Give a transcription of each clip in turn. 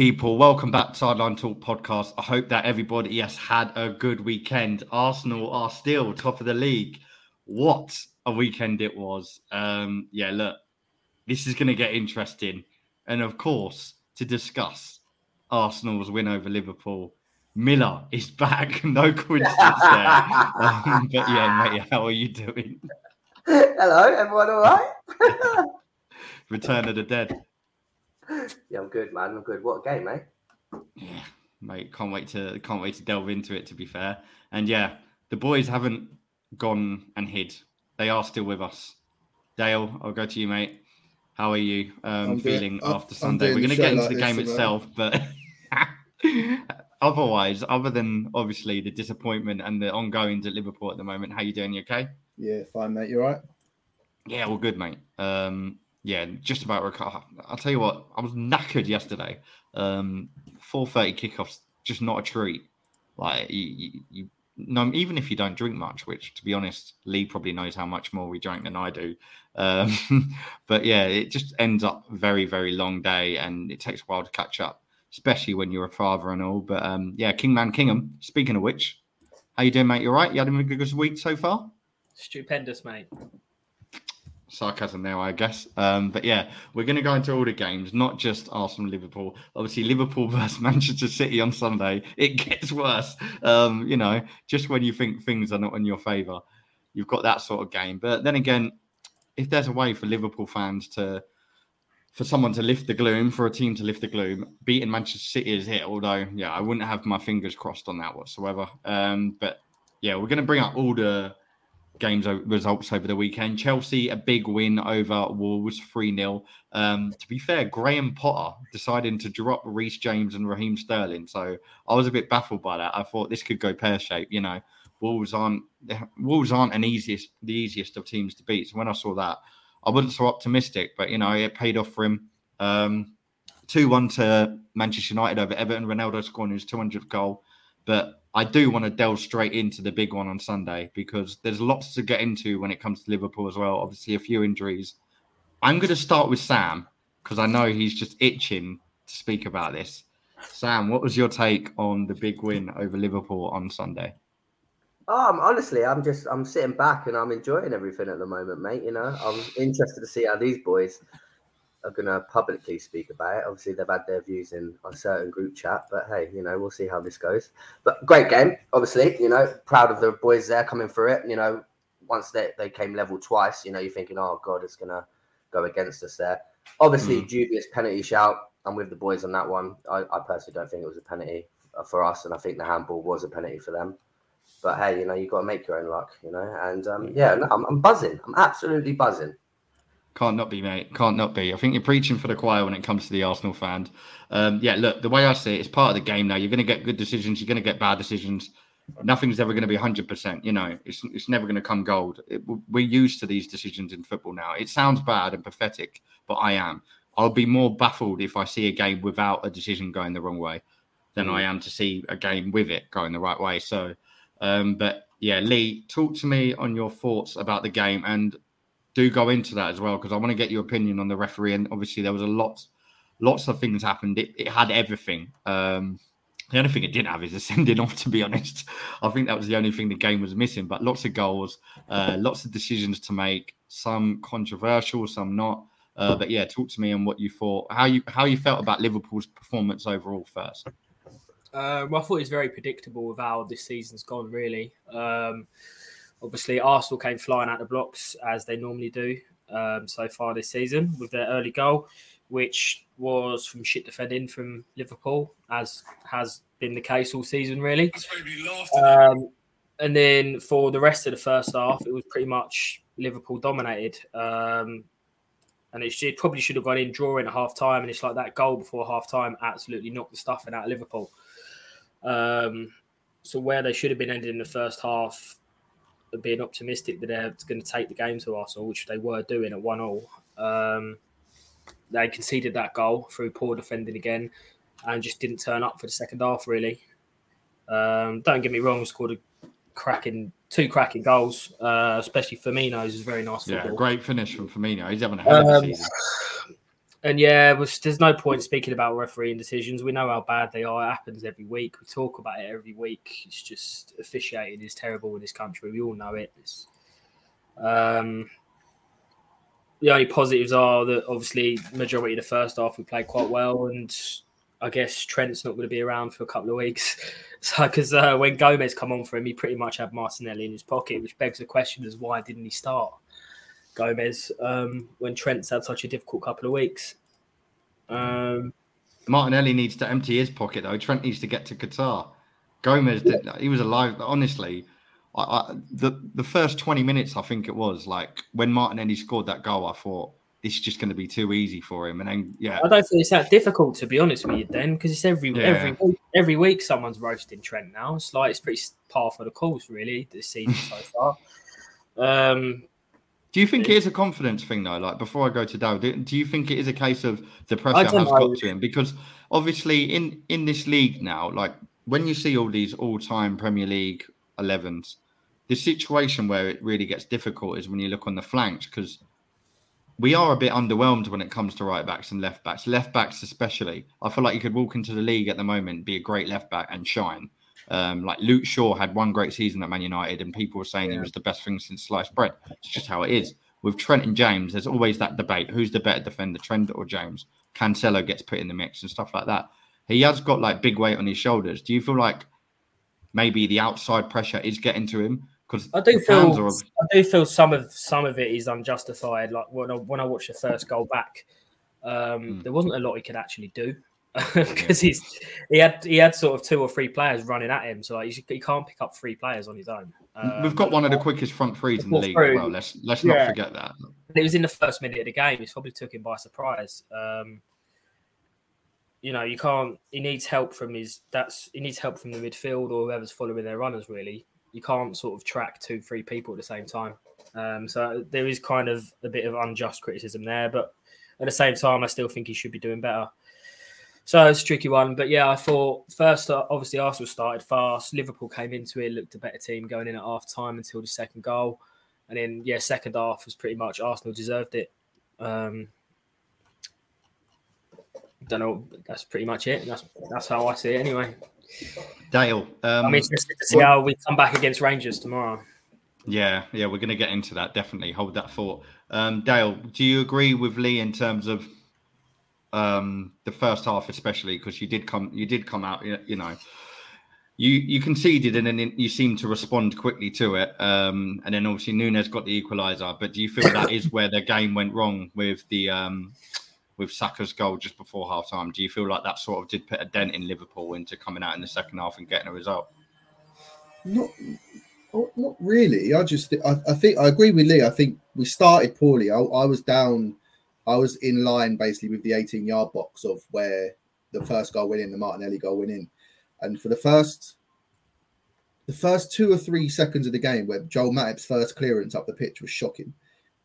people. Welcome back to Sideline Talk podcast. I hope that everybody has had a good weekend. Arsenal are still top of the league. What a weekend it was. Um, yeah, look, this is going to get interesting. And of course, to discuss Arsenal's win over Liverpool, Miller is back. no coincidence there. Um, but yeah, mate, how are you doing? Hello, everyone all right? Return of the Dead. Yeah, I'm good, man. I'm good. What a game, mate. Yeah, mate, can't wait to can't wait to delve into it. To be fair, and yeah, the boys haven't gone and hid. They are still with us. Dale, I'll go to you, mate. How are you um, feeling doing, after Sunday? We're going to get into like the game itself, but otherwise, other than obviously the disappointment and the ongoings at Liverpool at the moment, how are you doing? You okay? Yeah, fine, mate. You all right? Yeah, all good, mate. Um, yeah, just about recover. I'll tell you what, I was knackered yesterday. Um, four thirty kickoffs, just not a treat. Like you, you, you, no, even if you don't drink much, which to be honest, Lee probably knows how much more we drank than I do. Um, but yeah, it just ends up very, very long day, and it takes a while to catch up, especially when you're a father and all. But um, yeah, Kingman Kingham. Speaking of which, how you doing, mate? You are right. You had a good week so far? Stupendous, mate sarcasm there, I guess. Um, but yeah, we're going to go into all the games, not just Arsenal, Liverpool. Obviously, Liverpool versus Manchester City on Sunday. It gets worse. Um, you know, just when you think things are not in your favour, you've got that sort of game. But then again, if there's a way for Liverpool fans to, for someone to lift the gloom, for a team to lift the gloom, beating Manchester City is it. Although, yeah, I wouldn't have my fingers crossed on that whatsoever. Um, but yeah, we're going to bring up all the games results over the weekend. Chelsea, a big win over Wolves, 3 0. Um, to be fair, Graham Potter deciding to drop Reece James and Raheem Sterling. So I was a bit baffled by that. I thought this could go pear shaped. You know, Wolves aren't Wolves aren't an easiest the easiest of teams to beat. So when I saw that, I wasn't so optimistic, but you know, it paid off for him. Um, 2 1 to Manchester United over Everton. Ronaldo scoring his 200th goal. But I do want to delve straight into the big one on Sunday because there's lots to get into when it comes to Liverpool as well. Obviously, a few injuries. I'm going to start with Sam because I know he's just itching to speak about this. Sam, what was your take on the big win over Liverpool on Sunday? Um, honestly, I'm just I'm sitting back and I'm enjoying everything at the moment, mate. You know, I'm interested to see how these boys are going to publicly speak about it. Obviously, they've had their views in a certain group chat, but hey, you know, we'll see how this goes. But great game, obviously. You know, proud of the boys there coming through it. You know, once they, they came level twice, you know, you're thinking, oh god, it's going to go against us there. Obviously, mm. dubious penalty shout. I'm with the boys on that one. I, I personally don't think it was a penalty for us, and I think the handball was a penalty for them. But hey, you know, you've got to make your own luck, you know. And um, yeah, no, I'm, I'm buzzing. I'm absolutely buzzing. Can't not be, mate. Can't not be. I think you're preaching for the choir when it comes to the Arsenal fans. Um, yeah, look, the way I see it, it's part of the game now. You're going to get good decisions. You're going to get bad decisions. Nothing's ever going to be 100%. You know, it's, it's never going to come gold. It, we're used to these decisions in football now. It sounds bad and pathetic, but I am. I'll be more baffled if I see a game without a decision going the wrong way than mm. I am to see a game with it going the right way. So, um, but yeah, Lee, talk to me on your thoughts about the game and do go into that as well because I want to get your opinion on the referee. And obviously, there was a lot, lots of things happened. It, it had everything. Um, the only thing it didn't have is a sending off. To be honest, I think that was the only thing the game was missing. But lots of goals, uh, lots of decisions to make. Some controversial, some not. Uh, but yeah, talk to me on what you thought, how you how you felt about Liverpool's performance overall first. Uh, well, I thought it was very predictable with how this season's gone. Really, um, Obviously, Arsenal came flying out the blocks as they normally do um, so far this season with their early goal, which was from shit defending from Liverpool, as has been the case all season, really. Um, and then for the rest of the first half, it was pretty much Liverpool dominated. Um, and it, should, it, probably should have gone in drawing at half time. And it's like that goal before half time absolutely knocked the stuffing out of Liverpool. Um, so where they should have been ending in the first half, being optimistic that they're going to take the game to Arsenal, which they were doing at one all. Um, they conceded that goal through poor defending again, and just didn't turn up for the second half. Really, um, don't get me wrong, scored a cracking two cracking goals, uh, especially Firmino's is very nice. Yeah, great finish from Firmino. He's having a hell of a um, season. And yeah, was, there's no point speaking about refereeing decisions. We know how bad they are. It happens every week. We talk about it every week. It's just officiating is terrible in this country. We all know it. Um, the only positives are that obviously majority of the first half we played quite well, and I guess Trent's not going to be around for a couple of weeks. So because uh, when Gomez come on for him, he pretty much had Martinelli in his pocket, which begs the question: is why didn't he start? Gomez um, when Trent's had such a difficult couple of weeks. Um, Martinelli needs to empty his pocket though. Trent needs to get to Qatar. Gomez did. He was alive. Honestly, I, I, the the first twenty minutes, I think it was like when Martinelli scored that goal. I thought this is just going to be too easy for him. And then yeah, I don't think it's that difficult to be honest with you, then, because it's every yeah. every every week someone's roasting Trent now. It's like it's pretty par for the course, really, this season so far. Um, do you think it is a confidence thing though? Like before I go to Dow, do, do you think it is a case of the pressure has know. got to him? Because obviously in in this league now, like when you see all these all-time Premier League 11s, the situation where it really gets difficult is when you look on the flanks because we are a bit underwhelmed when it comes to right backs and left backs. Left backs, especially, I feel like you could walk into the league at the moment, be a great left back, and shine. Um, like Luke Shaw had one great season at Man United, and people were saying yeah. he was the best thing since sliced bread. It's just how it is. With Trent and James, there's always that debate: who's the better defender, Trent or James? Cancelo gets put in the mix and stuff like that. He has got like big weight on his shoulders. Do you feel like maybe the outside pressure is getting to him? Because I do feel are... I do feel some of some of it is unjustified. Like when I, when I watched the first goal back, um, mm. there wasn't a lot he could actually do because he's he had he had sort of two or three players running at him, so like he can't pick up three players on his own. Um, We've got one of the quickest front threes in the league through, as well. Let's let's yeah. not forget that. It was in the first minute of the game. It probably took him by surprise. Um, you know, you can't. He needs help from his. That's he needs help from the midfield or whoever's following their runners. Really, you can't sort of track two, three people at the same time. Um, so there is kind of a bit of unjust criticism there, but at the same time, I still think he should be doing better. So it's a tricky one. But yeah, I thought first, uh, obviously, Arsenal started fast. Liverpool came into it, looked a better team going in at half time until the second goal. And then, yeah, second half was pretty much Arsenal deserved it. Um, don't know. That's pretty much it. That's that's how I see it anyway. Dale, um, I'm interested to see how we come back against Rangers tomorrow. Yeah, yeah, we're going to get into that. Definitely hold that thought. Um, Dale, do you agree with Lee in terms of um, the first half, especially because you did come, you did come out, you know, you you conceded and then you seemed to respond quickly to it, um, and then obviously Nunez got the equaliser. But do you feel that is where the game went wrong with the um, with Saka's goal just before half time? Do you feel like that sort of did put a dent in Liverpool into coming out in the second half and getting a result? Not, not really. I just, I, I think I agree with Lee. I think we started poorly. I, I was down I was in line basically with the 18 yard box of where the first goal went in, the Martinelli goal went in. And for the first the first two or three seconds of the game where Joel Matip's first clearance up the pitch was shocking.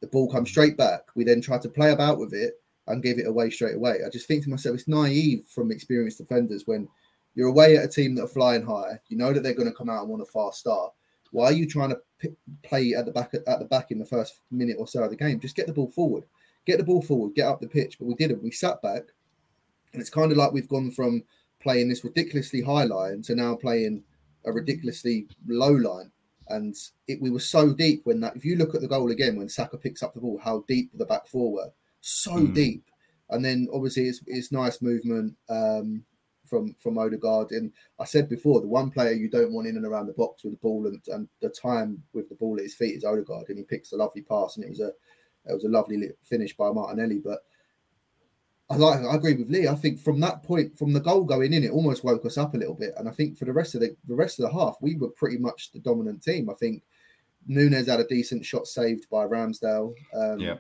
The ball comes straight back. We then try to play about with it and give it away straight away. I just think to myself, it's naive from experienced defenders when you're away at a team that are flying high. You know that they're going to come out and want a fast start. Why are you trying to p- play at the back at the back in the first minute or so of the game? Just get the ball forward get the ball forward, get up the pitch. But we didn't. We sat back, and it's kind of like we've gone from playing this ridiculously high line to now playing a ridiculously low line. And it, we were so deep when that. If you look at the goal again, when Saka picks up the ball, how deep the back four were, so mm. deep. And then obviously it's, it's nice movement um, from from Odegaard. And I said before, the one player you don't want in and around the box with the ball and, and the time with the ball at his feet is Odegaard, and he picks a lovely pass, and it was a it was a lovely finish by Martinelli. But I like I agree with Lee. I think from that point, from the goal going in, it almost woke us up a little bit. And I think for the rest of the the rest of the half, we were pretty much the dominant team. I think Nunez had a decent shot saved by Ramsdale. Um, yeah.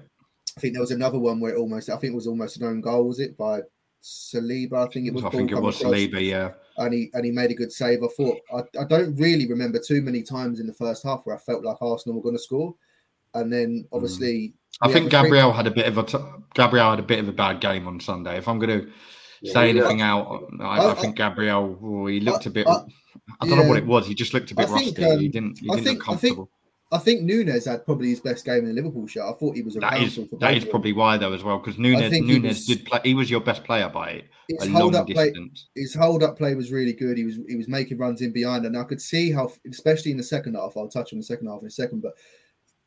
I think there was another one where it almost I think it was almost an own goal, was it by Saliba? I think it was. I think it was Saliba, yeah. And he and he made a good save. I thought I, I don't really remember too many times in the first half where I felt like Arsenal were going to score, and then hmm. obviously I think Gabriel had a bit of a t- Gabriel had a bit of a bad game on Sunday. If I'm going to yeah, say anything yeah. out, I, I, I, think Gabriel oh, he looked a bit. I, don't know what it was. He just looked a bit rusty. Think, um, he didn't. He didn't think, look comfortable. I think Nunez had probably his best game in the Liverpool shirt. I thought he was a that is that is probably why though as well because Nunez Nunez was, did play. He was your best player by his hold up play. His hold up play was really good. He was he was making runs in behind, and I could see how, especially in the second half. I'll touch on the second half in a second, but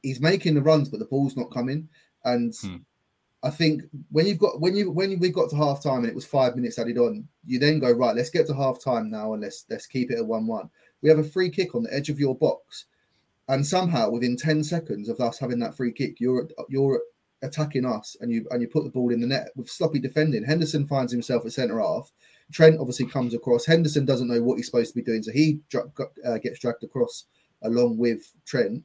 he's making the runs, but the ball's not coming. And hmm. I think when you've got when you when we got to half time and it was five minutes added on, you then go right. Let's get to half time now and let's let's keep it at one one. We have a free kick on the edge of your box and somehow within 10 seconds of us having that free kick you're you're attacking us and you and you put the ball in the net with sloppy defending henderson finds himself at centre half trent obviously comes across henderson doesn't know what he's supposed to be doing so he uh, gets dragged across along with trent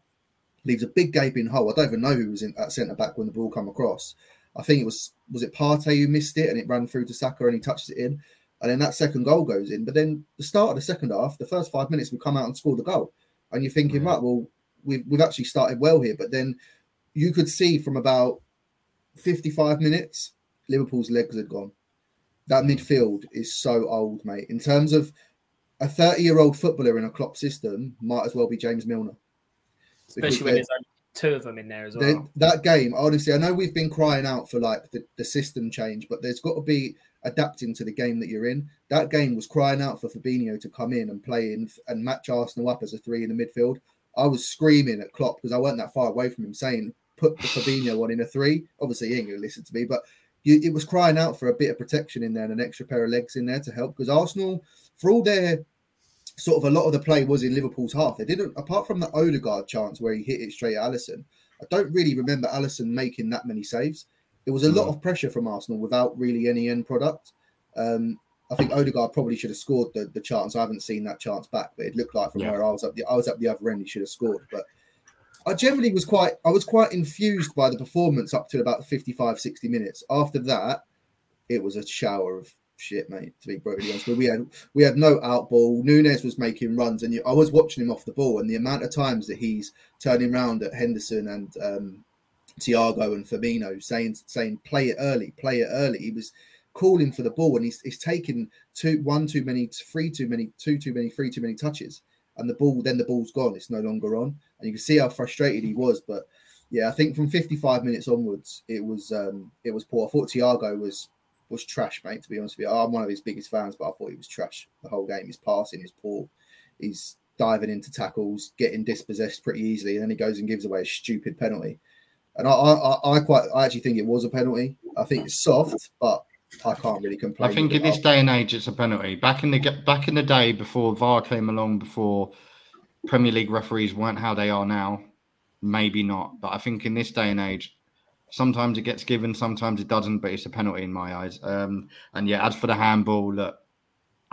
leaves a big gaping hole i don't even know who was in at centre back when the ball come across i think it was was it Partey who missed it and it ran through to Saka and he touches it in and then that second goal goes in but then the start of the second half the first five minutes we come out and score the goal and you're thinking, right, well, we've we've actually started well here. But then you could see from about 55 minutes, Liverpool's legs had gone. That midfield is so old, mate. In terms of a 30 year old footballer in a Klopp system, might as well be James Milner. Especially when there's only two of them in there as well. That game, honestly, I know we've been crying out for like the, the system change, but there's got to be adapting to the game that you're in. That game was crying out for Fabinho to come in and play in and match Arsenal up as a three in the midfield. I was screaming at Klopp because I weren't that far away from him saying, put the Fabinho one in a three. Obviously, he ain't going to listen to me, but you, it was crying out for a bit of protection in there and an extra pair of legs in there to help because Arsenal, for all their sort of a lot of the play was in Liverpool's half. They didn't, apart from the Odegaard chance where he hit it straight at Alisson. I don't really remember Alisson making that many saves. There was a lot of pressure from Arsenal without really any end product. Um, I think Odegaard probably should have scored the, the chance. I haven't seen that chance back, but it looked like from yeah. where I was up the I was up the other end, he should have scored. But I generally was quite I was quite infused by the performance up to about 55, 60 minutes. After that, it was a shower of shit, mate. To be brutally honest, but we had we had no out ball. Nunez was making runs, and you, I was watching him off the ball, and the amount of times that he's turning around at Henderson and um, Thiago and Firmino, saying saying play it early, play it early. He was calling for the ball, and he's, he's taken two, one too many, three too many, two too many, three too many touches, and the ball then the ball's gone. It's no longer on, and you can see how frustrated he was. But yeah, I think from 55 minutes onwards, it was um, it was poor. I thought Thiago was was trash, mate. To be honest with you, I'm one of his biggest fans, but I thought he was trash the whole game. His passing is poor. He's diving into tackles, getting dispossessed pretty easily, and then he goes and gives away a stupid penalty. And I, I, I quite, I actually think it was a penalty. I think it's soft, but I can't really complain. I think in this day and age, it's a penalty. Back in the back in the day, before VAR came along, before Premier League referees weren't how they are now, maybe not. But I think in this day and age, sometimes it gets given, sometimes it doesn't. But it's a penalty in my eyes. Um, and yeah, as for the handball, look,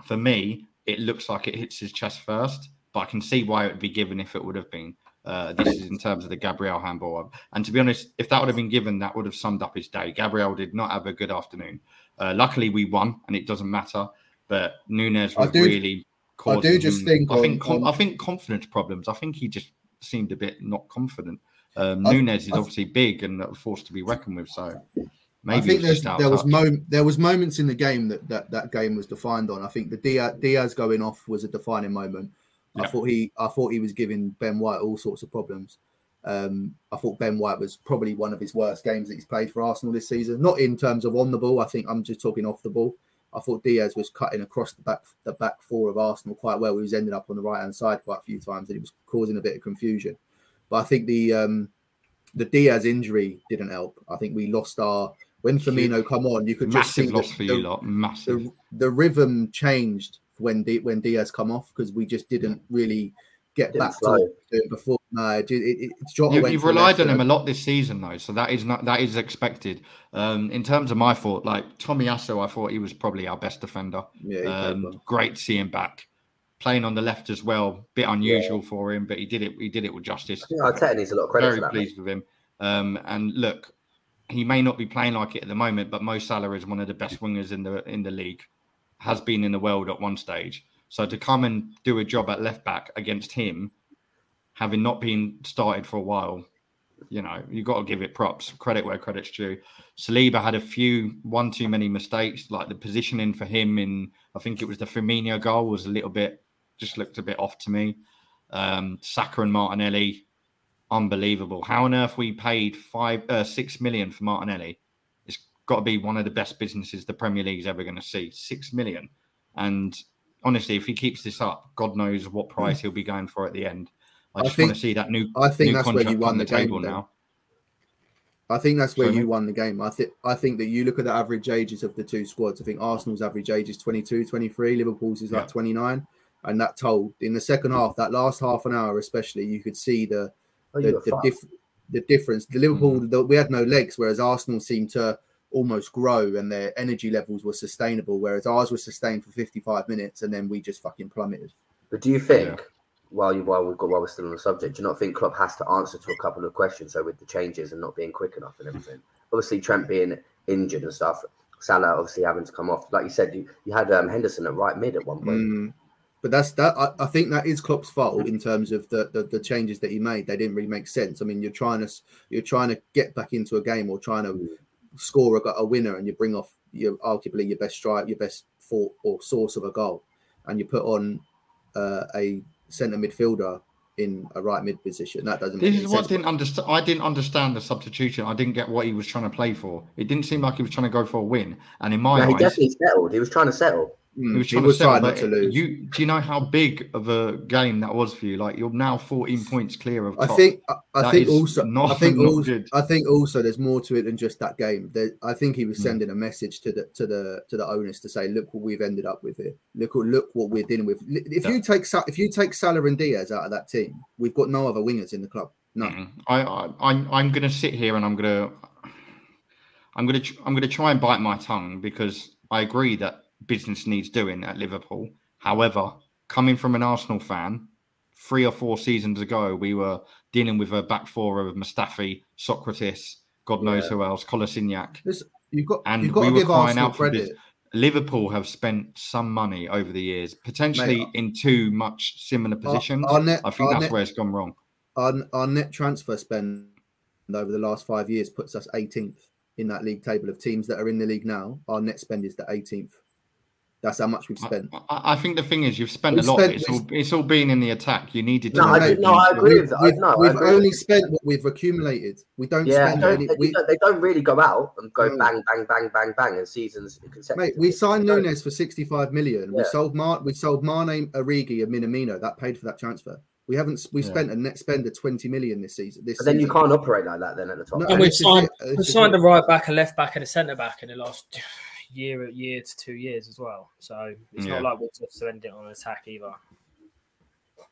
for me, it looks like it hits his chest first, but I can see why it would be given if it would have been. Uh, this is in terms of the Gabriel handball. And to be honest, if that would have been given, that would have summed up his day. Gabriel did not have a good afternoon. Uh, luckily, we won, and it doesn't matter. But Nunez was do, really. I do just him, think. I think. On, I think confidence problems. I think he just seemed a bit not confident. Um, Nunez is obviously big and a force to be reckoned with. So maybe I think there was there was moments in the game that, that that game was defined on. I think the Diaz, Diaz going off was a defining moment. Yeah. I thought he I thought he was giving Ben White all sorts of problems. Um, I thought Ben White was probably one of his worst games that he's played for Arsenal this season. Not in terms of on the ball. I think I'm just talking off the ball. I thought Diaz was cutting across the back the back four of Arsenal quite well. He was ending up on the right hand side quite a few times, and he was causing a bit of confusion. But I think the um, the Diaz injury didn't help. I think we lost our when Firmino come on. You could just see loss the, for you the, lot. Massive. The, the rhythm changed when D, when Diaz come off because we just didn't really get back to it before. No, it, it, it's you, have relied on him a lot this season, though, so that is not that is expected. Um, in terms of my thought, like Tomiyasu, I thought he was probably our best defender. Yeah, um, great to see him back playing on the left as well. Bit unusual yeah. for him, but he did it. He did it with justice. I think needs a lot of credit. Very pleased with him. Um, and look, he may not be playing like it at the moment, but Mo Salah is one of the best wingers in the in the league. Has been in the world at one stage. So to come and do a job at left back against him, having not been started for a while, you know, you've got to give it props, credit where credit's due. Saliba had a few, one too many mistakes, like the positioning for him in, I think it was the Firmino goal was a little bit, just looked a bit off to me. Um, Saka and Martinelli, unbelievable. How on earth we paid five, uh, six million for Martinelli? It's got to be one of the best businesses the Premier League's ever going to see. Six million, and honestly, if he keeps this up, God knows what price he'll be going for at the end. I I just think- want to see that new. I think new that's where you won on the game, though. now. I think that's where you won the game. I think I think that you look at the average ages of the two squads. I think Arsenal's average age is 22, 23, Liverpool's is like 29. And that told in the second half, that last half an hour especially, you could see the Oh, the, the, fucked. diff, the difference. The Liverpool, Mm. the, we had no legs, whereas Arsenal seemed to almost grow and their energy levels were sustainable, whereas ours was sustained for 55 minutes and then we just fucking plummeted. But do you think, Yeah. while you while we've got while we're still on the subject, do you not think Klopp has to answer to a couple of questions? So with the changes and not being quick enough and everything. Obviously, Trent being injured and stuff, Salah obviously having to come off. Like you said, you, you had um, Henderson at right mid at one point. Mm. But that's that. I, I think that is Klopp's fault in terms of the, the the changes that he made. They didn't really make sense. I mean, you're trying to you're trying to get back into a game or trying to Mm. score a, a winner, and you bring off your arguably your best strike, your best thought or source of a goal, and you put on uh, a centre midfielder in a right mid position. That doesn't make This any is what I sense. didn't understand. I didn't understand the substitution. I didn't get what he was trying to play for. It didn't seem like he was trying to go for a win. And in my No, he definitely settled. He was trying to settle. Mm, he was he was to trying not to lose. You do you know how big of a game that was for you? Like you're now 14 points clear of I top. think I, I think also not- I think also good. I think also there's more to it than just that game. There, I think he was Mm. sending a message to the to the to the owners to say, look what we've ended up with here. Look what look what we're dealing with. If Yeah. you take if you take Salah and Diaz out of that team, we've got no other wingers in the club. No. Mm-mm. I, I I'm I'm gonna sit here and I'm gonna I'm gonna I'm gonna try and bite my tongue because I agree that business needs doing at Liverpool. However, coming from an Arsenal fan, three or four seasons ago, we were dealing with a back four of Mustafi, Sokratis, God knows Yeah. who else, Kolasinac. You've got And you've got we to were give crying Arsenal out for this. Liverpool have spent some money over the years, potentially Mate, in too much similar positions. Our, net, I think our that's net, where it's gone wrong. our, our net transfer spend over the last five years puts us 18th in that league table of teams that are in the league now. Our net spend is the 18th. That's how much we've spent. I, I- I think the thing is, you've spent We've a lot. spent- it's all it's all been in the attack. You needed to. No, I no, I agree We've, with that. we've, No, we've agree only with spent what we've accumulated. We don't Yeah, spend don't- any. they, We, don't, they don't really go out and go No. bang, bang, bang, bang, bang in seasons mate, we signed They. Nunez for 65 million. We sold Mar- we sold Mane, Origi, and Minamino. That paid for that transfer. We haven't. We Yeah. spent a net spend of 20 million this season. This But then you can't operate like that then at the top. No, And we've signed, it. This we've signed it. a right back, a left back, and a centre back in the last year, year to two years as well. So it's Yeah. not like we're just spending it on attack either.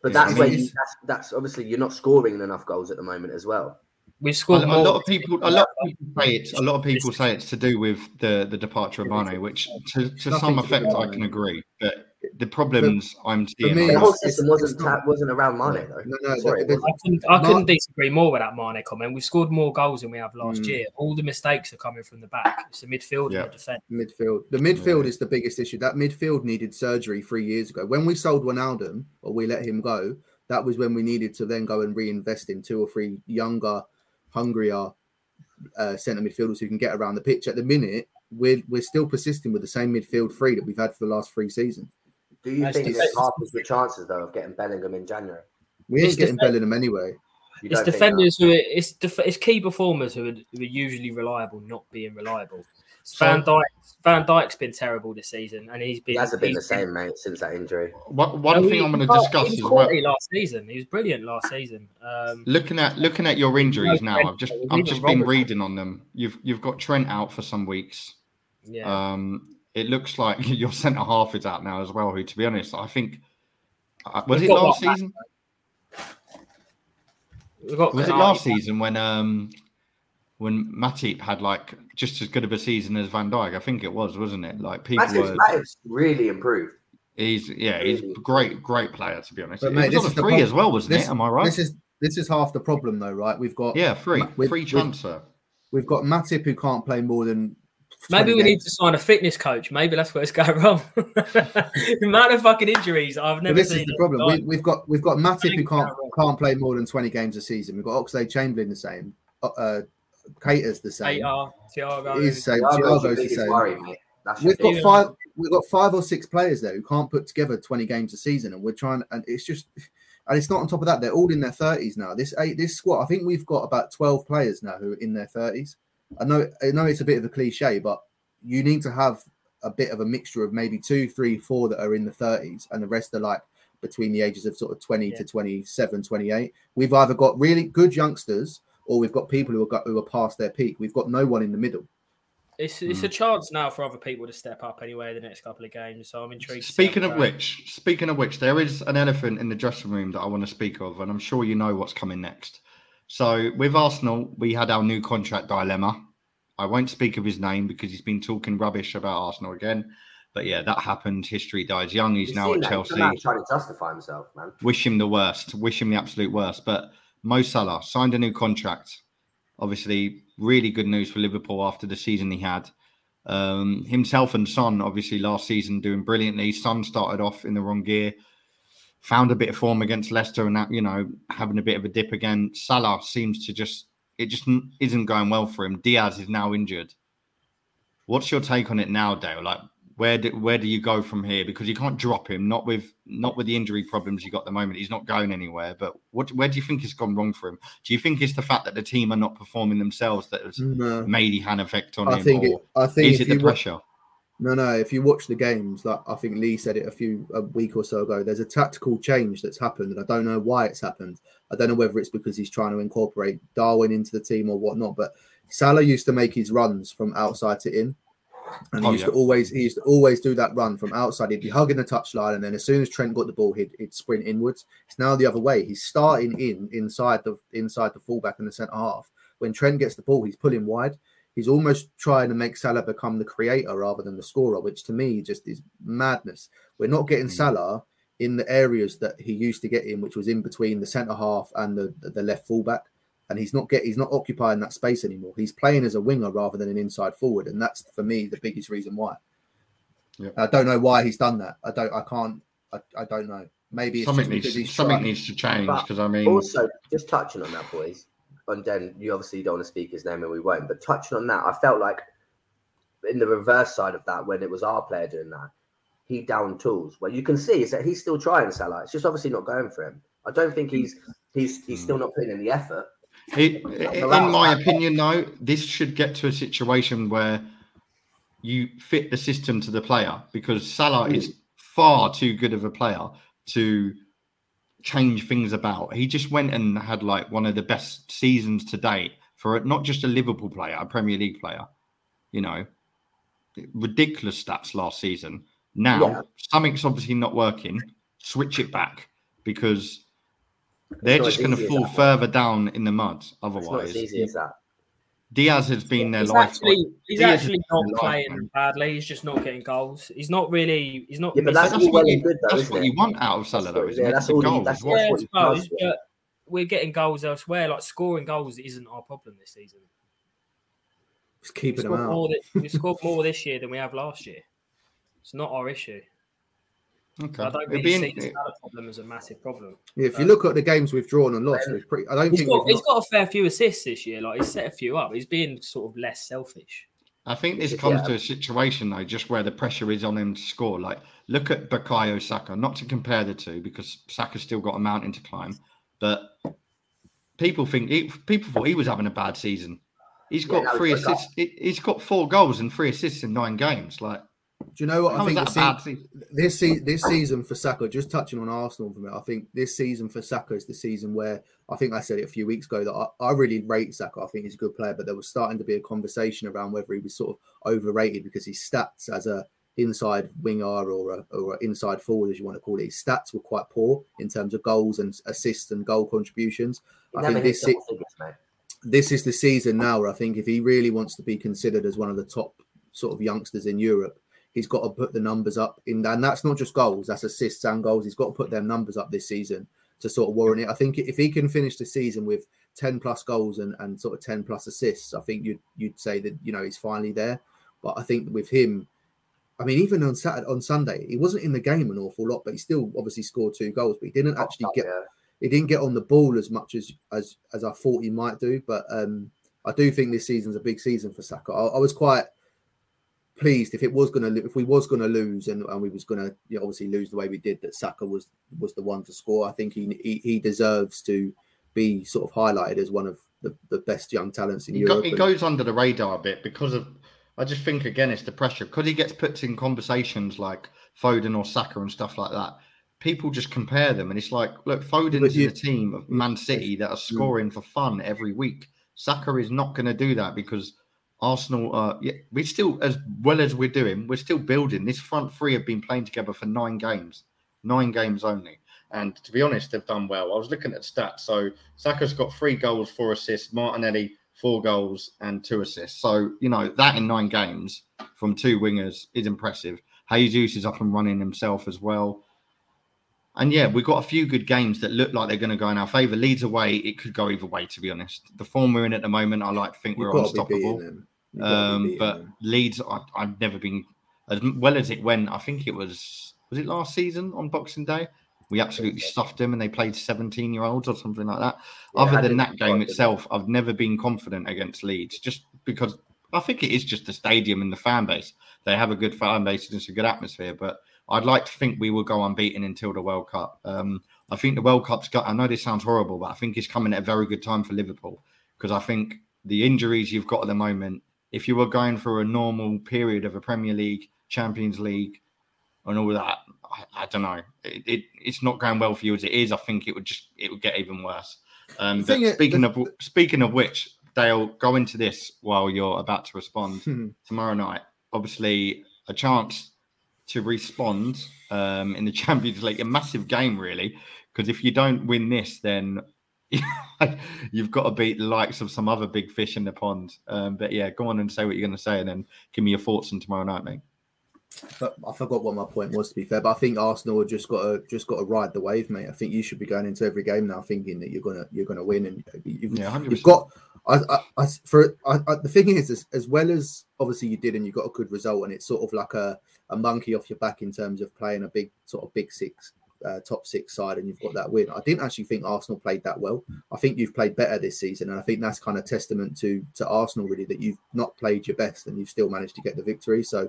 But Yeah, I that's mean, where you, that's, that's obviously you're not scoring enough goals at the moment as well. We've A, scored a more. lot of people, a lot of people say it's a lot of people say it's to do with the the departure of Mane, which to, to some to effect I can agree. But the problems I'm seeing, me, The whole system wasn't not- wasn't around Mane though. No, no, Sorry, the- it wasn't. I couldn't, I couldn't Mark- disagree more with that Mane comment. We've scored more goals than we have last Mm. year. All the mistakes are coming from the back. It's the midfield Yeah. and the defence. midfield. The midfield Yeah. is the biggest issue. That midfield needed surgery three years ago. When we sold Wijnaldum or we let him go, that was when we needed to then go and reinvest in two or three younger, hungrier uh, centre midfielders who can get around the pitch. At the minute, we're we're still persisting with the same midfield three that we've had for the last three seasons. Do you That's think defense. it's half as the chances though of getting Bellingham in January? We ain't It's getting defend- Bellingham anyway. You It's defenders who are, it's def- it's key performers who are, who are usually reliable, not being reliable. Van Dijk Van Dijk's been terrible this season, and he's that? been. He hasn't been the he's been- same, mate, since that injury. one, one No, thing he- I'm going to discuss he as well. last season. He was brilliant last season. Um, Looking at looking at your injuries now, I've just I've just been Robertson. reading on them. You've you've got Trent out for some weeks. yeah, Um, it looks like your centre half is out now as well. Who, to be honest, I think uh, was We've it last what, season? we've got Was it last season when um when Matip had like just as good of a season as Van Dijk? I think it was, wasn't it? Like people Matip's, were. Matip's really improved. He's yeah, he's a great, great player to be honest. But, it mate, was this on a is the three as well, wasn't this- it? Am I right? This is this is half the problem though, right? We've got yeah, free, with- free with- transfer. we've got Matip who can't play more than Maybe 20 we need to sign a fitness coach. Maybe that's where it's going wrong. the amount of fucking injuries I've But never this seen. is the problem. my We, we've got we've got Matip who can't can't play more than twenty games a season. We've got Oxlade Chamberlain the same. Uh, uh Keita's the same. AR, Thiago. He's the same. Thiago's Thiago's the same. worry, mate. We've got five. We've got five or six players there who can't put together twenty games a season, and we're trying. And it's just, And it's not on top of that; they're all in their thirties now. This eight, this squad, I think we've got about twelve players now who are in their thirties. I know, I know it's a bit of a cliche, but you need to have a bit of a mixture of maybe two, three, four that are in the thirties, and the rest are like between the ages of sort of 20 Yeah. to 27, 28. We've either got really good youngsters or we've got people who are got, who are past their peak. We've got no one in the middle. It's it's a hmm. chance now for other people to step up anyway the next couple of games. So I'm intrigued. Speaking of which, speaking of which, there is an elephant in the dressing room that I want to speak of, and I'm sure you know what's coming next. So with Arsenal, we had our new contract dilemma. I won't speak of his name because he's been talking rubbish about Arsenal again. But yeah, that happened. History dies young. He's You've now at that. He's Chelsea. come trying to justify himself, man. Wish him the worst. Wish him the absolute worst. But Mo Salah signed a new contract. Obviously, really good news for Liverpool after the season he had. Um, himself and Son, obviously, last season doing brilliantly. Son started off in the wrong gear, found a bit of form against Leicester, and that you know having a bit of a dip again. Salah seems to just it just isn't going well for him. Diaz is now injured. What's your take on it now, Dale? Like, where do where do you go from here? Because you can't drop him, not with not with the injury problems you got at the moment. He's not going anywhere. But what where do you think it's gone wrong for him? Do you think it's the fact that the team are not performing themselves that has No. maybe had an effect on. I him, think it, I think is it the wa- pressure? No, no. If you watch the games, like I think Lee said it a few a week or so ago, there's a tactical change that's happened, and I don't know why it's happened. I don't know whether it's because he's trying to incorporate Darwin into the team or whatnot. But Salah used to make his runs from outside to in, and he Oh, used yeah. to always he used to always do that run from outside. He'd be hugging the touchline, and then as soon as Trent got the ball, he'd, he'd sprint inwards. It's now the other way. He's starting in inside the inside the fullback and the centre half. When Trent gets the ball, he's pulling wide he's almost trying to make Salah become the creator rather than the scorer, which to me just is madness. We're not getting Mm. Salah in the areas that he used to get in, which was in between the centre half and the, the left fullback. And he's not get he's not occupying that space anymore. He's playing as a winger rather than an inside forward, and that's for me the biggest reason why. Yeah. I don't know why he's done that. I don't. I can't. I, I don't know. Maybe it's Something needs he's something trying- needs to change because I mean, Also, just touching on that, boys, and then you obviously don't want to speak his name and we won't, but touching on that, I felt like in the reverse side of that, when it was our player doing that, he downed tools. What you can see is that he's still trying Salah. It's just obviously not going for him. I don't think he's he's he's hmm. still not putting in the effort. It, in my opinion, though, this should get to a situation where you fit the system to the player because Salah is far too good of a player to change things about. He just went and had like one of the best seasons to date for not just a Liverpool player, a Premier League player. You know, ridiculous stats last season. Now Yeah. something's obviously not working. Switch it back because they're just going to fall further down in the mud. It's not Otherwise, as easy as that. Diaz has been their He's life. actually he's Diaz actually not their life, playing badly. He's just not getting goals. He's not really. He's not. Yeah, but missing- that's all well and good, though, that's isn't what it? you want out of Salah, though, what- isn't yeah, it? that's The all goals that's as. Yeah, what goals, but we're getting goals elsewhere. Like scoring goals isn't our problem this season. Just We keeping him scored, out. more we scored more this year than we have last year. It's not our issue. Okay. I don't It'd really be see the Salah problem as a massive problem. If you look at the games we've drawn and lost, we've pretty, I don't He's think got, we've he's not, got a fair few assists this year. Like he's set a few up. He's being sort of less selfish. I think this Yeah. comes to a situation though, just where the pressure is on him to score. Like, look at Bukayo Saka. Not to compare the two because Saka's still got a mountain to climb, but people think he, people thought he was having a bad season. He's got no, three assists. he- He's got four goals and three assists in nine games. Like, do you know what I think? that the a se- season? this se- this season for Saka, just touching on Arsenal for a minute, I think this season for Saka is the season where I think I said it a few weeks ago that I, I really rate Saka. I think he's a good player, but there was starting to be a conversation around whether he was sort of overrated because his stats as a inside winger or a, or a inside forward, as you want to call it, his stats were quite poor in terms of goals and assists and goal contributions. I think this mate. this is the season now where I think if he really wants to be considered as one of the top sort of youngsters in Europe, he's got to put the numbers up in and that's not just goals, that's assists and goals. He's got to put their numbers up this season to sort of warrant it. I think if he can finish the season with 10 plus goals and, and sort of 10 plus assists, I think you'd you'd say that you know he's finally there. But I think with him, I mean, even on Saturday on Sunday, he wasn't in the game an awful lot, but he still obviously scored two goals, but he didn't actually get he didn't get on the ball as much as as as I thought he might do. But um, I do think this season's a big season for Saka. I, I was quite pleased if it was going to if we was going to lose and, and we was going to you know, obviously lose the way we did that Saka was was the one to score. I think he he, he deserves to be sort of highlighted as one of the, the best young talents in he Europe. Go, he goes under the radar a bit because of. I just think again it's the pressure because he gets put in conversations like Foden or Saka and stuff like that. People just compare them, and it's like, look, Foden's you, in a team of Man City that are mm. scoring for fun every week. Saka is not going to do that because Arsenal, uh, yeah, we still, as well as we're doing, we're still building. This front three have been playing together for nine games, nine games only. And to be honest, they've done well. I was looking at stats. So Saka's got three goals, four assists. Martinelli, four goals and two assists. So, you know, that in nine games from two wingers is impressive. Jesus is up and running himself as well. And yeah, we've got a few good games that look like they're going to go in our favour. Leeds away, it could go either way, to be honest. The form we're in at the moment, I like to think You've we're unstoppable. Um, but them. Leeds, I, I've never been as well as it went. I think it was was it last season on Boxing Day. We absolutely stuffed them, and they played seventeen-year-olds or something like that. Yeah, Other than that game itself, I've never been confident against Leeds, just because I think it is just the stadium and the fan base. They have a good fan base and it's a good atmosphere, but I'd like to think we will go unbeaten until the World Cup. Um, I think the World Cup's got. I know this sounds horrible, but I think it's coming at a very good time for Liverpool because I think the injuries you've got at the moment. If you were going through a normal period of a Premier League, Champions League, and all that, I, I don't know. It, it, it's not going well for you as it is. I think it would just it would get even worse. Um, but speaking the, of speaking of which, Dale, go into this while you're about to respond hmm. tomorrow night. Obviously, a chance to respond um, in the Champions League. A massive game, really, because if you don't win this, then you've got to beat the likes of some other big fish in the pond. Um, but yeah, go on and say what you're going to say, and then give me your thoughts on tomorrow night, mate. I forgot what my point was to be fair, but I think Arsenal have just got to just got to ride the wave, mate. I think you should be going into every game now thinking that you're gonna you're gonna win, and you've, yeah, you've got. I, I, I for I, I, the thing is, as, as well as obviously you did, and you got a good result, and it's sort of like a a monkey off your back in terms of playing a big sort of big six, uh, top six side, and you've got that win. I didn't actually think Arsenal played that well. I think you've played better this season, and I think that's kind of testament to to Arsenal really that you've not played your best and you've still managed to get the victory. So.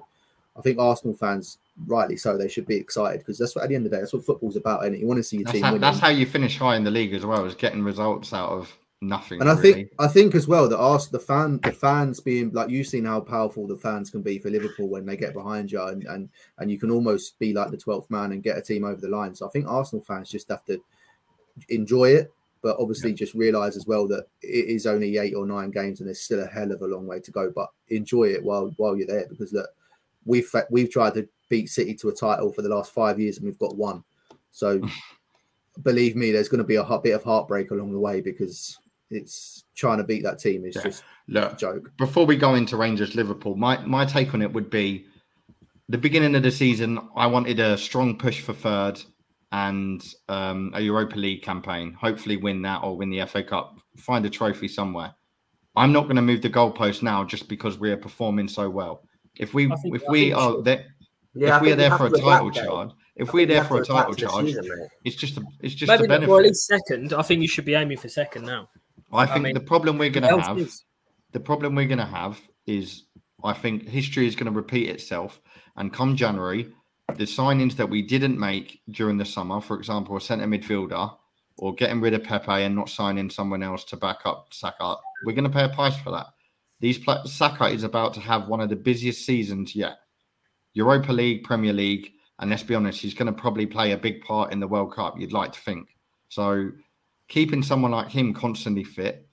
I think Arsenal fans, rightly so, they should be excited because that's what at the end of the day, that's what football's about, and you want to see your that's team how, winning. That's how you finish high in the league as well, is getting results out of nothing. And I really. think I think as well that ask the fan the fans being like you've seen how powerful the fans can be for Liverpool when they get behind you and and, and you can almost be like the 12th man and get a team over the line. So I think Arsenal fans just have to enjoy it, but obviously yeah. just realise as well that it is only eight or nine games and there's still a hell of a long way to go. But enjoy it while while you're there because look, we've we've tried to beat City to a title for the last five years and we've got one. So believe me, there's going to be a bit of heartbreak along the way because it's trying to beat that team is yeah. just Look, a joke. Before we go into Rangers Liverpool, my my take on it would be the beginning of the season. I wanted a strong push for third and um, a Europa League campaign. Hopefully, win that or win the FA Cup. Find a trophy somewhere. I'm not going to move the goalpost now just because we are performing so well. If we think, if we are there, yeah, if we are there for a title charge, if we're there for a title charge, season, it's just a, it's just maybe a benefit. Well, at least second. I think you should be aiming for second now. I think I mean, the problem we're going to have, is... the problem we're going to have is, I think history is going to repeat itself. And come January, the signings that we didn't make during the summer, for example, a centre midfielder, or getting rid of Pepe and not signing someone else to back up Saka, we're going to pay a price for that. These Saka is about to have one of the busiest seasons yet. Europa League, Premier League, and let's be honest, he's going to probably play a big part in the World Cup. You'd like to think. So keeping someone like him constantly fit,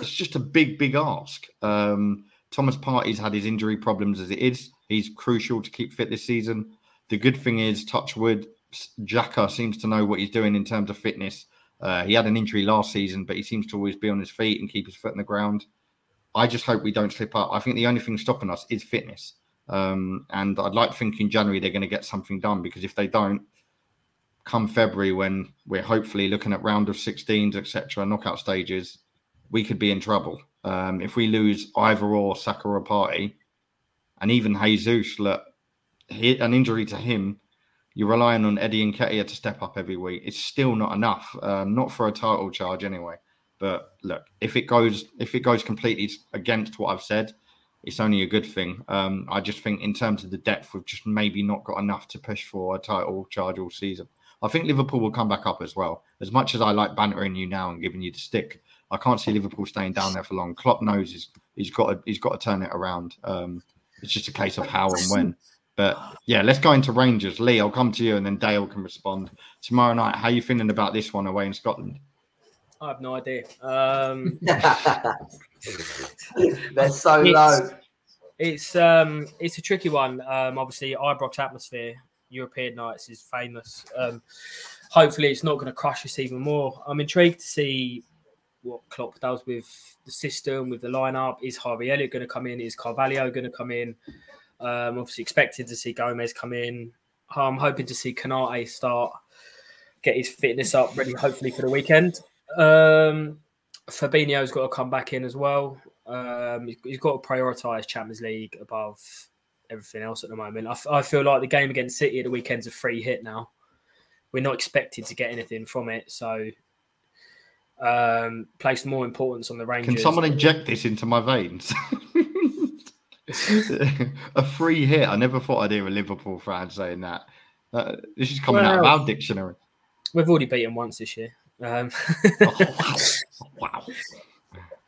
it's just a big, big ask. Um, Thomas Partey's had his injury problems as it is. He's crucial to keep fit this season. The good thing is, Touchwood, Xhaka seems to know what he's doing in terms of fitness. Uh, he had an injury last season, but he seems to always be on his feet and keep his foot in the ground. I just hope we don't slip up. I think the only thing stopping us is fitness. Um, and I'd like to think in January they're going to get something done because if they don't, come February when we're hopefully looking at round of 16s, etc., knockout stages, we could be in trouble. Um, if we lose either or Saka or Partey, and even Jesus, look, he, an injury to him, you're relying on Eddie Nketiah to step up every week. It's still not enough, um, not for a title charge anyway. But look, if it goes if it goes completely against what I've said, it's only a good thing. Um, I just think in terms of the depth, we've just maybe not got enough to push for a title charge all season. I think Liverpool will come back up as well. As much as I like bantering you now and giving you the stick, I can't see Liverpool staying down there for long. Klopp knows he's, he's got to, he's got to turn it around. Um, it's just a case of how and when. But yeah, let's go into Rangers. Lee, I'll come to you and then Dale can respond tomorrow night. How are you feeling about this one away in Scotland? I have no idea. Um, They're so It's- low. it's um, it's a tricky one. Um, obviously, Ibrox atmosphere, European nights is famous. Um, hopefully, it's not going to crush us even more. I'm intrigued to see what Klopp does with the system, with the lineup. Is Harvey Elliott going to come in? Is Carvalho going to come in? Um, obviously, expected to see Gomez come in. I'm hoping to see Konate start, get his fitness up, ready hopefully for the weekend. Um, Fabinho's got to come back in as well. Um, he's- he's got to prioritise Champions League above everything else at the moment. I, f- I feel like the game against City at the weekend's a free hit now. We're not expected to get anything from it, so um, place more importance on the Rangers. Can someone inject this into my veins? a free hit. I never thought I'd hear a Liverpool fan saying that. Uh, this is coming out of our dictionary. We've already beaten once this year. Um, Oh, wow. wow.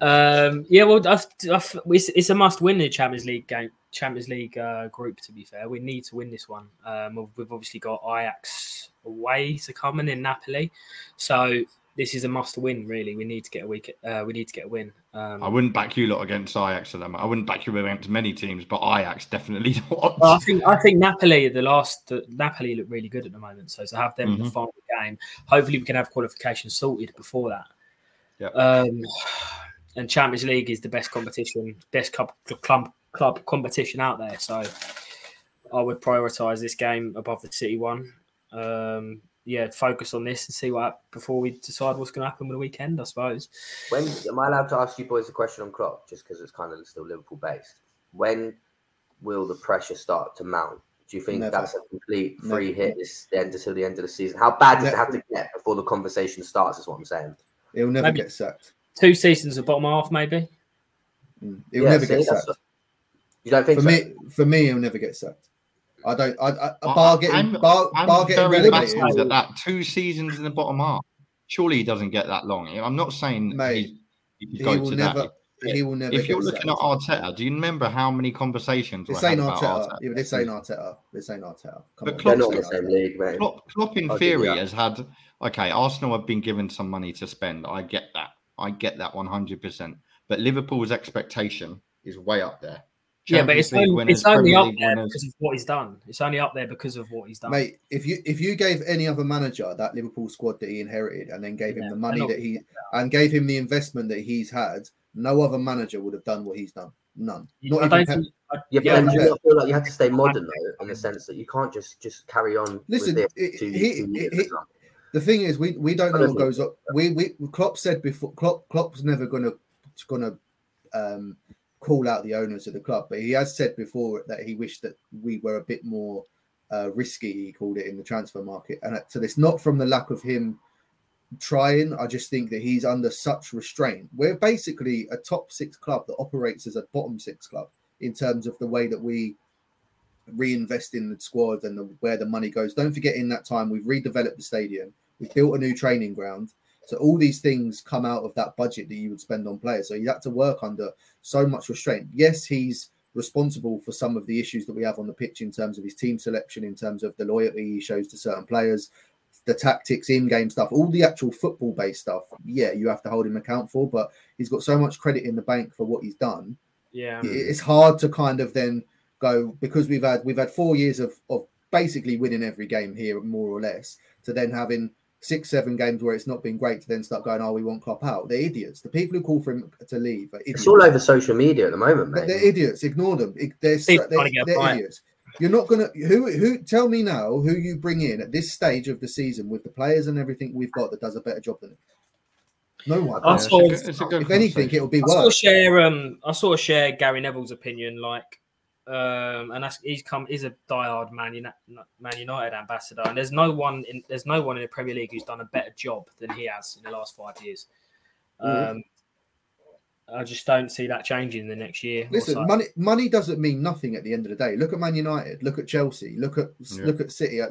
Um, yeah, well, I've, I've, it's, it's a must-win the Champions League game, Champions League uh, group. To be fair, we need to win this one. Um, we've- obviously got Ajax away to come in in Napoli, so this is a must-win. Really, we need to get a week. Uh, we need to get a win. Um, I wouldn't back you lot against Ajax at them. I wouldn't back you against many teams, but Ajax definitely not. I think I think Napoli the last the, Napoli look really good at the moment. So to have them in the Mhm. final game, hopefully we can have qualification sorted before that. Yep. And Champions League is the best competition, best club club club competition out there. So I would prioritise this game above the City one. Um, yeah, focus on this and see what hap- before we decide what's going to happen with the weekend. I suppose. When am I allowed to ask you boys a question on Klopp? Just because it's kind of still Liverpool based. When will the pressure start to mount? Do you think Never. that's a complete free Never. hit this the end until the end of the season? How bad does it have to get before the conversation starts? Is what I'm saying. He'll never Maybe- get sacked. Two seasons of bottom half, maybe. Mm. He'll Yeah, never see, get that's sacked. You don't think For so? me, for me, he'll never get sacked. I don't. I, I, I- bar getting I'm- bar, I'm bar getting very relegated. baffled at that. Two seasons in the bottom half. Surely he doesn't get that long. I'm not saying Mate, he, he could He will to never. that. He will never. If you're looking at Arteta, do you remember how many conversations This were had ain't Arteta. Arteta? Yeah, this ain't Arteta. This ain't Arteta. Come But on, Klopp's They're not in the same league, mate. Klopp, Klopp in I'll theory you has had okay. Arsenal have been given some money to spend. I get that. I get that 100. percent But Liverpool's expectation is way up there. Yeah, but it's only, winners, it's only Premier up League there winners. because of what he's done. It's only up there because of what he's done. Mate, if you if you gave any other manager that Liverpool squad that he inherited and then gave Yeah, him the money not- that he and gave him the investment that he's had, no other manager would have done what he's done. None. Not I even don't think, I, Yeah, but yeah, then yeah. do you feel like you have to stay modern though, in the sense that you can't just just carry on Listen, with this it- two, he- two he- The thing is, we, we don't know what goes up. We we Klopp said before. Klopp Klopp's never gonna gonna um, call out the owners of the club, but he has said before that he wished that we were a bit more uh, risky. He called it in the transfer market, and so it's not from the lack of him trying. I just think that he's under such restraint. We're basically a top six club that operates as a bottom six club in terms of the way that we reinvest in the squad and the, where the money goes. Don't forget, in that time, we've redeveloped the stadium, we've built a new training ground. So all these things come out of that budget that you would spend on players. So you had to work under so much restraint. Yes, he's responsible for some of the issues that we have on the pitch in terms of his team selection, in terms of the loyalty he shows to certain players, the tactics, in-game stuff, all the actual football-based stuff. Yeah, you have to hold him account for, but he's got so much credit in the bank for what he's done yeah. it's hard to kind of then go because we've had we've had four years of of basically winning every game here more or less to then having six seven games where it's not been great to then start going oh we want Klopp out. They're idiots. The people who call for him to leave are idiots It's all over social media at the moment, but they're idiots. Ignore them. They're, they're, trying to get they're idiots. You're not gonna who who tell me now who you bring in at this stage of the season with the players and everything we've got that does a better job than him no one. I Yeah, it's a saw- good- it's a good if anything it'll be I sort of share um I sort of share Gary Neville's opinion, like um and that's he's come he's a diehard Man United Man United ambassador, and there's no one in there's no one in the Premier League who's done a better job than he has in the last five years. Mhm. Um I just don't see that changing in the next year. Listen, so. money money doesn't mean nothing at the end of the day. Look at Man United, look at Chelsea, look at Yeah. look at City. uh,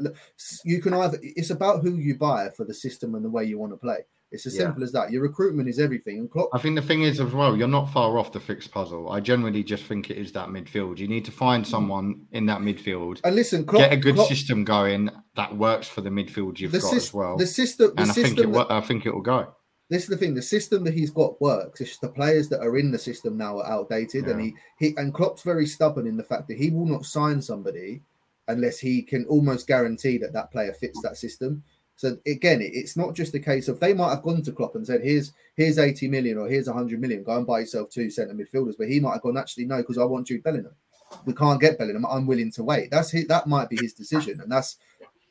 You can either it's about who you buy for the system and the way you want to play. It's as Yeah. simple as that. Your recruitment is everything. And Klopp, I think the thing is as well, you're not far off the fixed puzzle. I generally just think it is that midfield. You need to find mm. someone in that midfield, and listen, Klopp, get a good Klopp- system going that works for the midfield you've the, got as well. the system, the and I think it, that- I think it will go. this is the thing. The system that he's got works. It's just the players that are in the system now are outdated, and Yeah. he, he and Klopp's very stubborn in the fact that he will not sign somebody unless he can almost guarantee that that player fits that system. So again, it's not just a case of they might have gone to Klopp and said, "Here's here's eighty million or here's hundred million. Go and buy yourself two centre midfielders." But he might have gone, "Actually, no, because I want Jude Bellingham. We can't get Bellingham. I'm willing to wait." That's his, that might be his decision, and that's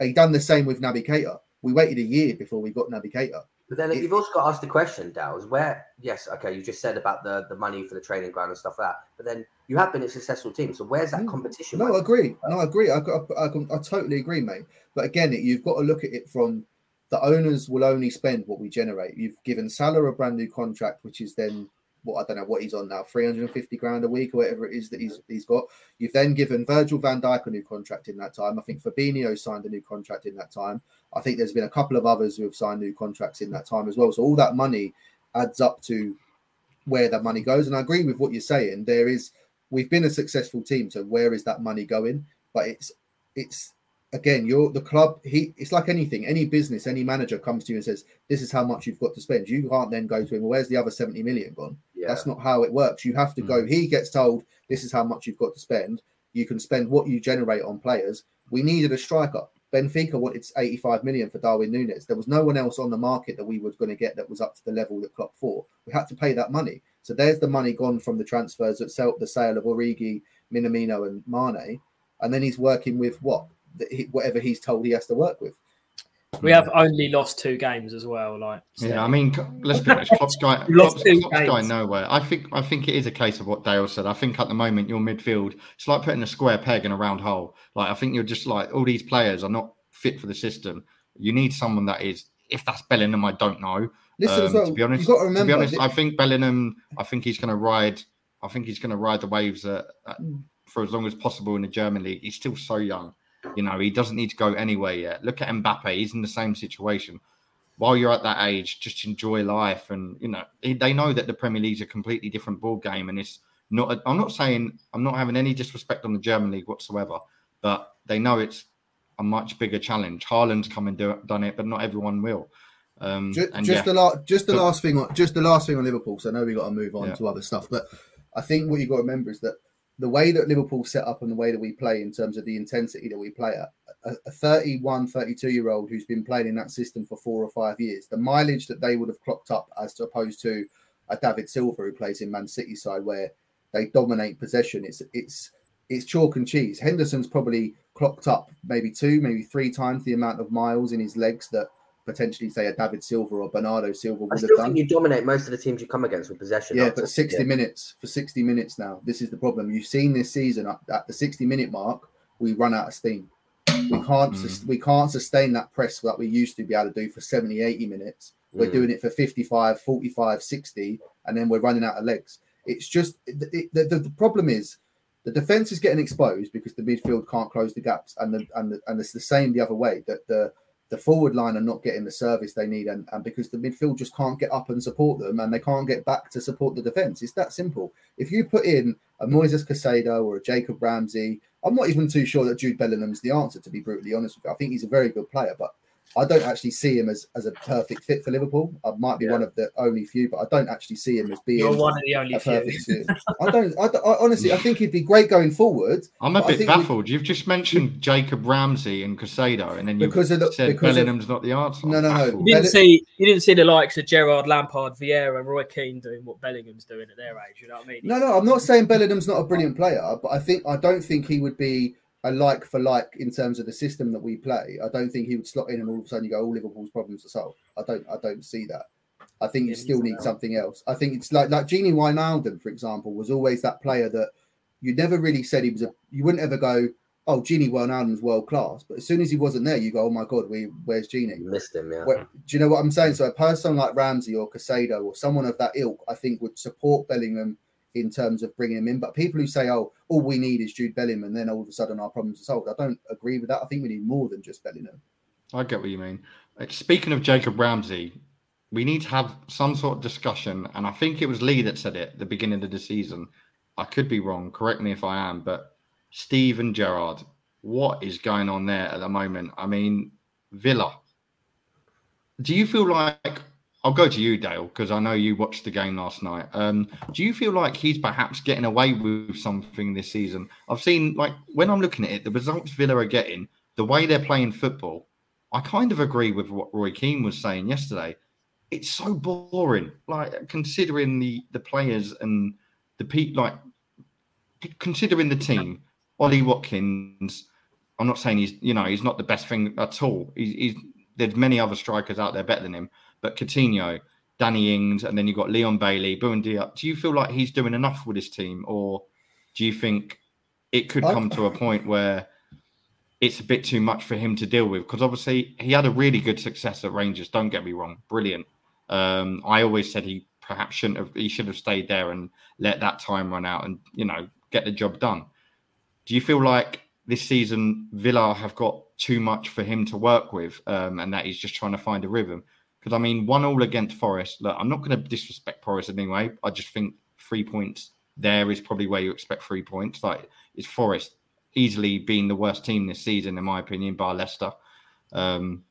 he done the same with Naby Keita. We waited a year before we got Naby Keita. But then It- you've also got to ask the question, Dow's, where, yes, okay, you just said about the, the money for the training ground and stuff like that. But then you have been a successful team. So where's that Mm. competition? No, I agree. No, I agree. I, I, I, I totally agree, mate. But again, it, you've got to look at it from the owners will only spend what we generate. You've given Salah a brand new contract, which is then what I don't know what he's on now, 350 grand a week or whatever it is that he's he's got. You've then given Virgil van Dijk a new contract in that time. I think Fabinho signed a new contract in that time. I think there's been a couple of others who have signed new contracts in that time as well. So all that money adds up to where that money goes. And I agree with what you're saying. There is we've been a successful team, so where is that money going? But it's it's again, you're the club. He it's like anything, any business, any manager comes to you and says, "This is how much you've got to spend." You can't then go to him. Well, where's the other seventy million gone? Yeah. That's not how it works. You have to hmm. go. He gets told, "This is how much you've got to spend." You can spend what you generate on players. We needed a striker. Benfica wanted 85 million for Darwin Nunez. There was no one else on the market that we were going to get that was up to the level that Klopp thought. We had to pay that money. So there's the money gone from the transfers that sell the sale of Origi, Minamino, and Mane, and then he's working with what he- whatever he's told he has to work with. We have only lost two games as well. Like, Yeah, I mean, let's be honest. Klopp's guy, lost Klopp's, two Klopp's games. nowhere. I think, I think it is a case of what Dale said. I think at the moment your midfield, it's like putting a square peg in a round hole. Like I think you're just like all these players are not fit for the system. You need someone that is. If that's Bellingham, I don't know. Listen, Um, well, to be honest, you've got to to be honest, I think Bellingham. I think he's going to ride. I think he's going to ride the waves uh, uh, Mm. for as long as possible in the German league. He's still so young. You know, he doesn't need to go anywhere yet. Look at Mbappe; he's in the same situation. While you're at that age, just enjoy life, and you know they know that the Premier League's a completely different ball game, and it's not. I'm not saying I'm not having any disrespect on the German league whatsoever, but they know it's a much bigger challenge. Haaland's come and do, done it, but not everyone will. Um, Just, just yeah. the last, just the But- last thing on, just the last thing on Liverpool. So I know we got to move on Yeah. to other stuff, but I think what you got to remember is that the way that Liverpool set up and the way that we play in terms of the intensity that we play at, a, a 31, 32 year old who's been playing in that system for four or five years, the mileage that they would have clocked up as opposed to a David Silva who plays in Man City side where they dominate possession. It's it's it's chalk and cheese. Henderson's probably clocked up maybe two, maybe three times the amount of miles in his legs that potentially say a David Silva or Bernardo Silva I would have still done. think you dominate most of the teams you come against with possession. Yeah, but 60 Yeah. minutes for 60 minutes now. This is the problem. You've seen this season at, at the 60 minute mark, we run out of steam. We can't sus- we can't sustain that press that we used to be able to do for 70, 80 minutes. We're Mm. doing it for 55, 45, 60, and then we're running out of legs. It's just it, it- the, the, the problem is the defense is getting exposed because the midfield can't close the gaps, and the and the, and it's the same the other way that the the forward line are not getting the service they need, and, and because the midfield just can't get up and support them, and they can't get back to support the defense. It's that simple. If you put in a Moises Caicedo or a Jacob Ramsey, I'm not even too sure that Jude Bellingham's the answer. To be brutally honest with you, I think he's a very good player, but I don't actually see him as, as a perfect fit for Liverpool. I might be Yeah. one of the only few, but I don't actually see him as being You're one of the only a few. perfect fit. I don't. I, I honestly, I think he'd be great going forward. I'm a bit think we- baffled. You've just mentioned Jacob Ramsey and Caicedo, and then you Because of the- said because of- Bellingham's not the answer. No, no, no. baffled. You didn't see you didn't see the likes of Gerrard Lampard, Vieira, Roy Keane doing what Bellingham's doing at their age. You know what I mean? No, no, I'm not saying Bellingham's not a brilliant player, but I think I don't think he would be a like for like in terms of the system that we play. I don't think he would slot in and all of a sudden you go, all Liverpool's problems are solved. I don't, I don't see that. I think you still need something else. I think it's like like Gini Wijnaldum, for example, was always that player that you never really said he was a. You wouldn't ever go, oh, Gini Wijnaldum's world class. But as soon as he wasn't there, you go, oh my god, we where's Gini? You missed him, yeah. Where, do you know what I'm saying? So a person like Ramsey or Caicedo or someone of that ilk, I think would support Bellingham in terms of bringing him in. But people who say, oh, all we need is Jude Bellingham, and then all of a sudden our problems are solved, I don't agree with that. I think we need more than just Bellingham. I get what you mean. Uh, speaking of Jacob Ramsey, we need to have some sort of discussion, and I think it was Lee that said it at the beginning of the season. I could be wrong. Correct me if I am, but Steven Gerrard, what is going on there at the moment? I mean, Villa. Do you feel like I'll go to you, Dale, because I know you watched the game last night. Um, do you feel like he's perhaps getting away with something this season? I've seen, like, when I'm looking at it, the results Villa are getting, the way they're playing football, I kind of agree with what Roy Keane was saying yesterday. It's so boring, like considering the the players and the pe like considering the team. Ollie Watkins, I'm not saying he's you know he's not the best thing at all. He's, he's there's many other strikers out there better than him, but Coutinho, Danny Ings, and then you've got Leon Bailey, Buendia. Do you feel like he's doing enough with his team, or do you think it could come to a point where it's a bit too much for him to deal with? Because obviously he had a really good success at Rangers. Don't get me wrong, brilliant. Um, I always said he perhaps shouldn't have. He should have stayed there and let that time run out, and you know get the job done. Do you feel like this season Villa have got too much for him to work with, um, and that he's just trying to find a rhythm? Because I mean, one all against Forest. Look, I'm not going to disrespect Forest anyway. I just think three points there is probably where you expect three points. Like it's Forest easily being the worst team this season, in my opinion, by Leicester. Um,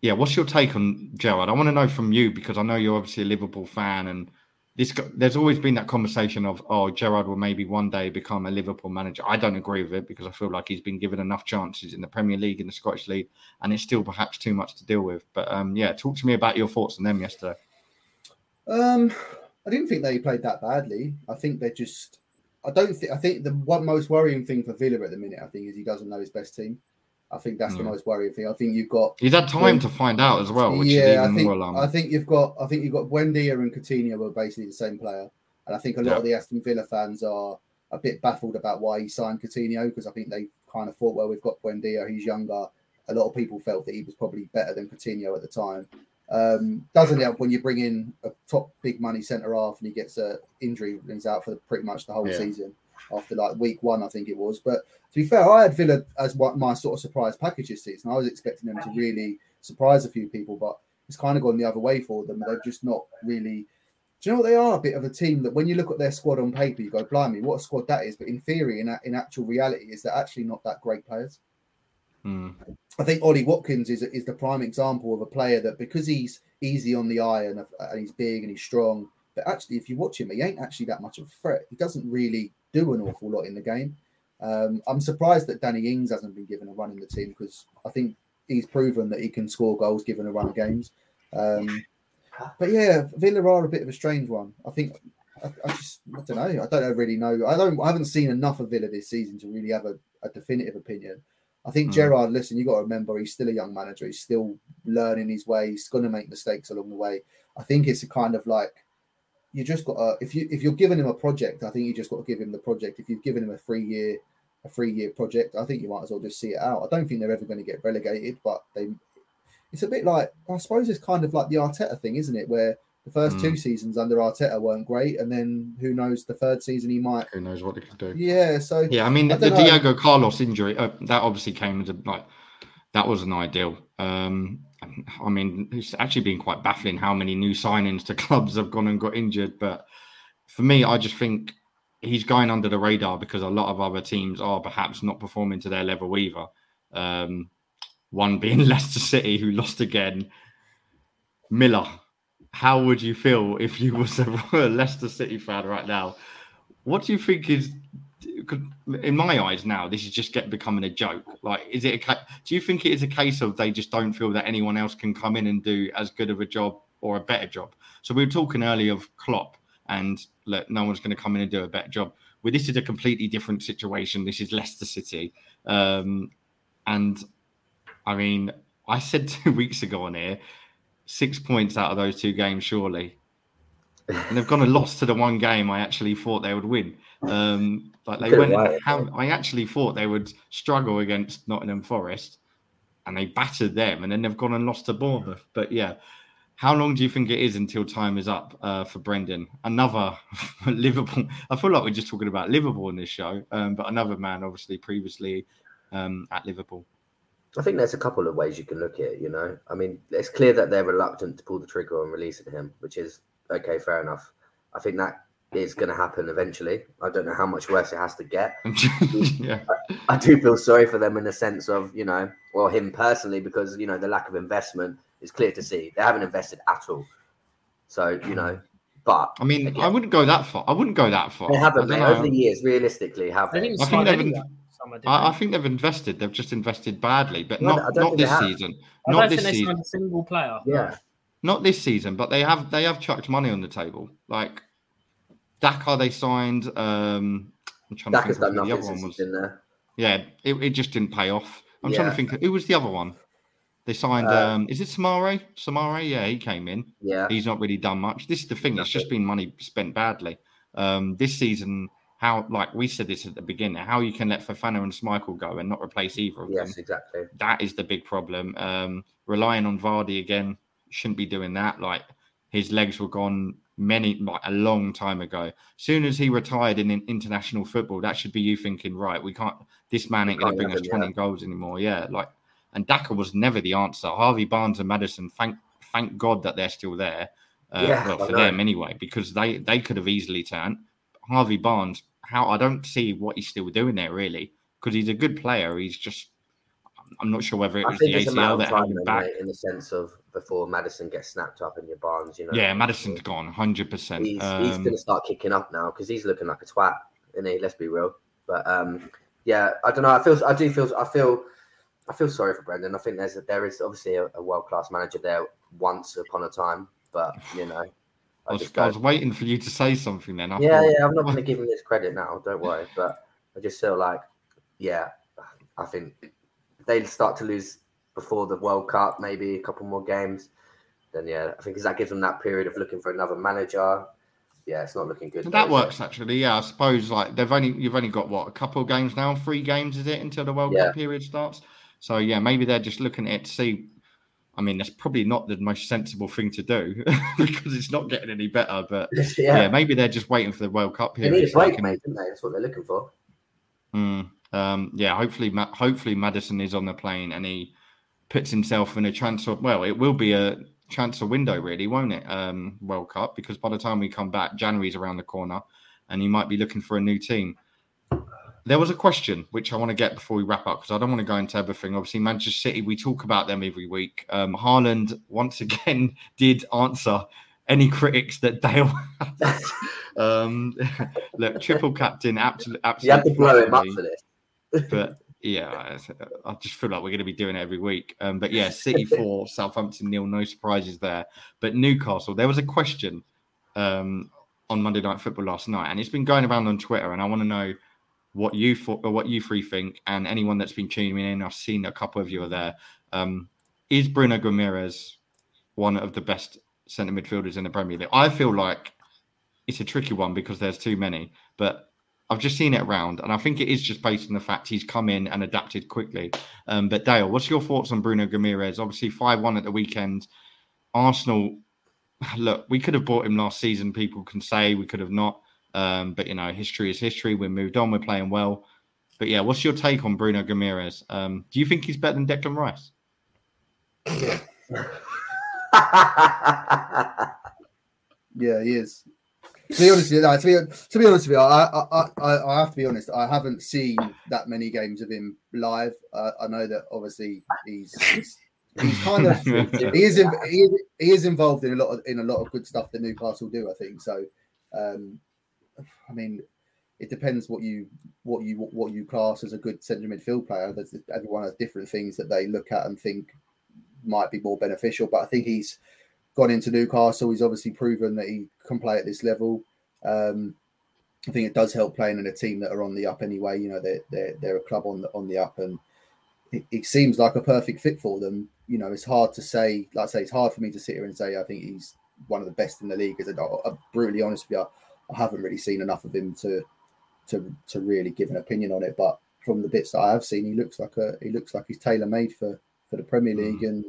yeah, what's your take on Gerrard? I want to know from you because I know you're obviously a Liverpool fan, and this there's always been that conversation of oh Gerrard will maybe one day become a Liverpool manager. I don't agree with it because I feel like he's been given enough chances in the Premier League, in the Scottish League, and it's still perhaps too much to deal with. But um, yeah, talk to me about your thoughts on them yesterday. Um, I didn't think they played that badly. I think they're just. I don't think. I think the one most worrying thing for Villa at the minute, I think, is he doesn't know his best team. I think that's mm. the hmm. most worrying thing. I think you've got. He's had time to find out as well, which yeah, I think, I think you've got. I think you've got Buendia and Coutinho are basically the same player, and I think a lot yeah. of the Aston Villa fans are a bit baffled about why he signed Coutinho because I think they kind of thought, well, we've got Buendia, he's younger. A lot of people felt that he was probably better than Coutinho at the time. Um, doesn't help when you bring in a top big money centre half and he gets a injury and he's out for pretty much the whole yeah. season after like week one, I think it was. But to be fair, I had Villa as what my sort of surprise package this season. I was expecting them to really surprise a few people, but it's kind of gone the other way for them. They've just not really. Do you know what they are? A bit of a team that when you look at their squad on paper, you go, blimey, what a squad that is. But in theory, in, in actual reality, is they're actually not that great players. Hmm. I think Ollie Watkins is, is the prime example of a player that because he's easy on the eye and, and he's big and he's strong, but actually, if you watch him, he ain't actually that much of a threat. He doesn't really do an awful lot in the game. Um, I'm surprised that Danny Ings hasn't been given a run in the team because I think he's proven that he can score goals given a run of games. Um, but yeah, Villa are a bit of a strange one. I think I, I, just I don't know. I don't really know. I don't. I haven't seen enough of Villa this season to really have a, a definitive opinion. I think mm. Gerrard. Listen, you got to remember he's still a young manager. He's still learning his way. He's going to make mistakes along the way. I think it's a kind of like you just got to, if you if you're giving him a project, I think you just got to give him the project. If you've given him a three year a three year project, I think you might as well just see it out. I don't think they're ever going to get relegated, but they it's a bit like I suppose it's kind of like the Arteta thing, isn't it? Where the first mm. two seasons under Arteta weren't great, and then who knows the third season he might. Who knows what he could do? Yeah. So yeah, I mean I the, the Diego Carlos injury uh, that obviously came as a like that wasn't ideal. Um, I mean, it's actually been quite baffling how many new signings to clubs have gone and got injured. But for me, I just think he's going under the radar because a lot of other teams are perhaps not performing to their level either. Um, one being Leicester City, who lost again. Miller, how would you feel if you was a Leicester City fan right now? What do you think is in my eyes now, this is just get becoming a joke. Like, is it? A, do you think it is a case of they just don't feel that anyone else can come in and do as good of a job or a better job? So we were talking earlier of Klopp, and look, no one's going to come in and do a better job. Well, this is a completely different situation. This is Leicester City, um, and I mean, I said two weeks ago on here, six points out of those two games, surely. and they've gone and lost to the one game I actually thought they would win. Um, like they went, have, I actually thought they would struggle against Nottingham Forest, and they battered them, and then they've gone and lost to Bournemouth. But yeah, how long do you think it is until time is up uh, for Brendan? Another Liverpool. I feel like we're just talking about Liverpool in this show, um, but another man, obviously previously um, at Liverpool. I think there's a couple of ways you can look at it. You know, I mean, it's clear that they're reluctant to pull the trigger on releasing him, which is okay, fair enough. I think that is going to happen eventually. I don't know how much worse it has to get. yeah, I do feel sorry for them in the sense of, you know, well, him personally, because, you know, the lack of investment is clear to see. They haven't invested at all. So, you know, but I mean, Again. I wouldn't go that far. I wouldn't go that far. they haven't, I mate. Over the years, realistically, have They they? didn't I think they've anyone. been- Summer, did I, I think they've invested. They've just invested badly, but No, not don't not think they this season. I Not this season. a single player. Yeah. Not this season, but they have they have chucked money on the table. Like Daka, they signed. Um, I'm trying to think done the other one was. In there. Yeah, it, it just didn't pay off. I'm trying to think who was the other one. They signed. Uh, um, is it Soumaré? Soumaré? Yeah, he came in. Yeah. He's not really done much. This is the thing. It's just been money spent badly. Um, this season, how like we said this at the beginning, how you can let Fofana and Schmeichel go and not replace either of them Yes, exactly. that is the big problem. Um, relying on Vardy again shouldn't be doing that. Like his legs were gone many like a long time ago. Soon as he retired in, in international football, that should be you thinking, right, we can't. This man ain't going to Can't bring us twenty goals anymore. Yeah, like and Daka was never the answer. Harvey Barnes and Maddison, thank thank God that they're still there. Uh, Yeah, well, for them anyway, because they they could have easily turned. Harvey Barnes, how I don't see what he's still doing there really, because he's a good player. He's just I'm not sure whether it I was the it's a matter ACL that held him back. in the sense of before Maddison gets snapped up in your barns, you know. Yeah, Maddison's gone, hundred percent. He's, he's Um, going to start kicking up now because he's looking like a twat, isn't he? Let's be real. But um, yeah, I don't know. I feel, I do feel, I feel, I feel sorry for Brendan. I think there's, a, there is obviously a, a world class manager there once upon a time, but you know, I I was, just I was waiting for you to say something. Then I Yeah, thought, yeah. I'm not going to give him this credit now. Don't worry. But I just feel like, yeah, I think they start to lose before the World Cup, maybe a couple more games. Then yeah, I think that gives them that period of looking for another manager. Yeah, it's not looking good. that though, it? works actually. Yeah, I suppose like they've only you've only got what a couple of games now, three games is it until the World Yeah. Cup period starts. So yeah, maybe they're just looking at it to see. I mean, that's probably not the most sensible thing to do because it's not getting any better. But yeah, yeah. maybe they're just waiting for the World Cup They period. need a so break, can- mate, they? That's what they're looking for. Mm, um, yeah, hopefully, hopefully Maddison is on the plane and he puts himself in a transfer. Well, it will be a transfer window, really, won't it? Um, World Cup because by the time we come back, January's around the corner, and he might be looking for a new team. There was a question which I want to get before we wrap up because I don't want to go into everything. Obviously, Manchester City, we talk about them every week. Um, Haaland once again did answer any critics that Dale. um, look, triple captain, absolutely, You have to blow him up for this. But yeah, I I just feel like we're going to be doing it every week. Um, but yeah, City four, Southampton nil, no surprises there. But Newcastle, there was a question um, on Monday Night Football last night, and it's been going around on Twitter, and I want to know what you thought, or what you three think, and anyone that's been tuning in. I've seen a couple of you are there. Um, is Bruno Guimarães one of the best centre midfielders in the Premier League? I feel like it's a tricky one because there's too many, but I've just seen it around, and I think it is just based on the fact he's come in and adapted quickly. Um, but Dale, what's your thoughts on Bruno Guimarães? Obviously, five-one at the weekend. Arsenal, look, we could have bought him last season. People can say we could have not, um, but you know, history is history. We're moved on. We're playing well. But yeah, what's your take on Bruno Guimarães? Um, do you think he's better than Declan Rice? Yeah, he is. To be honest with you, no, to be to be honest with you, I, I I I have to be honest. I haven't seen that many games of him live. Uh, I know that obviously he's he's, he's kind of he is, in, he is he is involved in a lot of in a lot of good stuff that Newcastle do. I think so. Um, I mean, it depends what you what you what you class as a good central midfield player. There's, everyone has different things that they look at and think might be more beneficial. But I think he's gone into Newcastle. He's obviously proven that he can play at this level. Um, I think it does help playing in a team that are on the up anyway. You know, they're they're, they're a club on the on the up, and it, it seems like a perfect fit for them. You know, it's hard to say. Like I say, it's hard for me to sit here and say I think he's one of the best in the league. Is I'm brutally honest with you, I haven't really seen enough of him to to to really give an opinion on it. But from the bits that I have seen, he looks like a he looks like he's tailor made for for the Premier Hmm. League and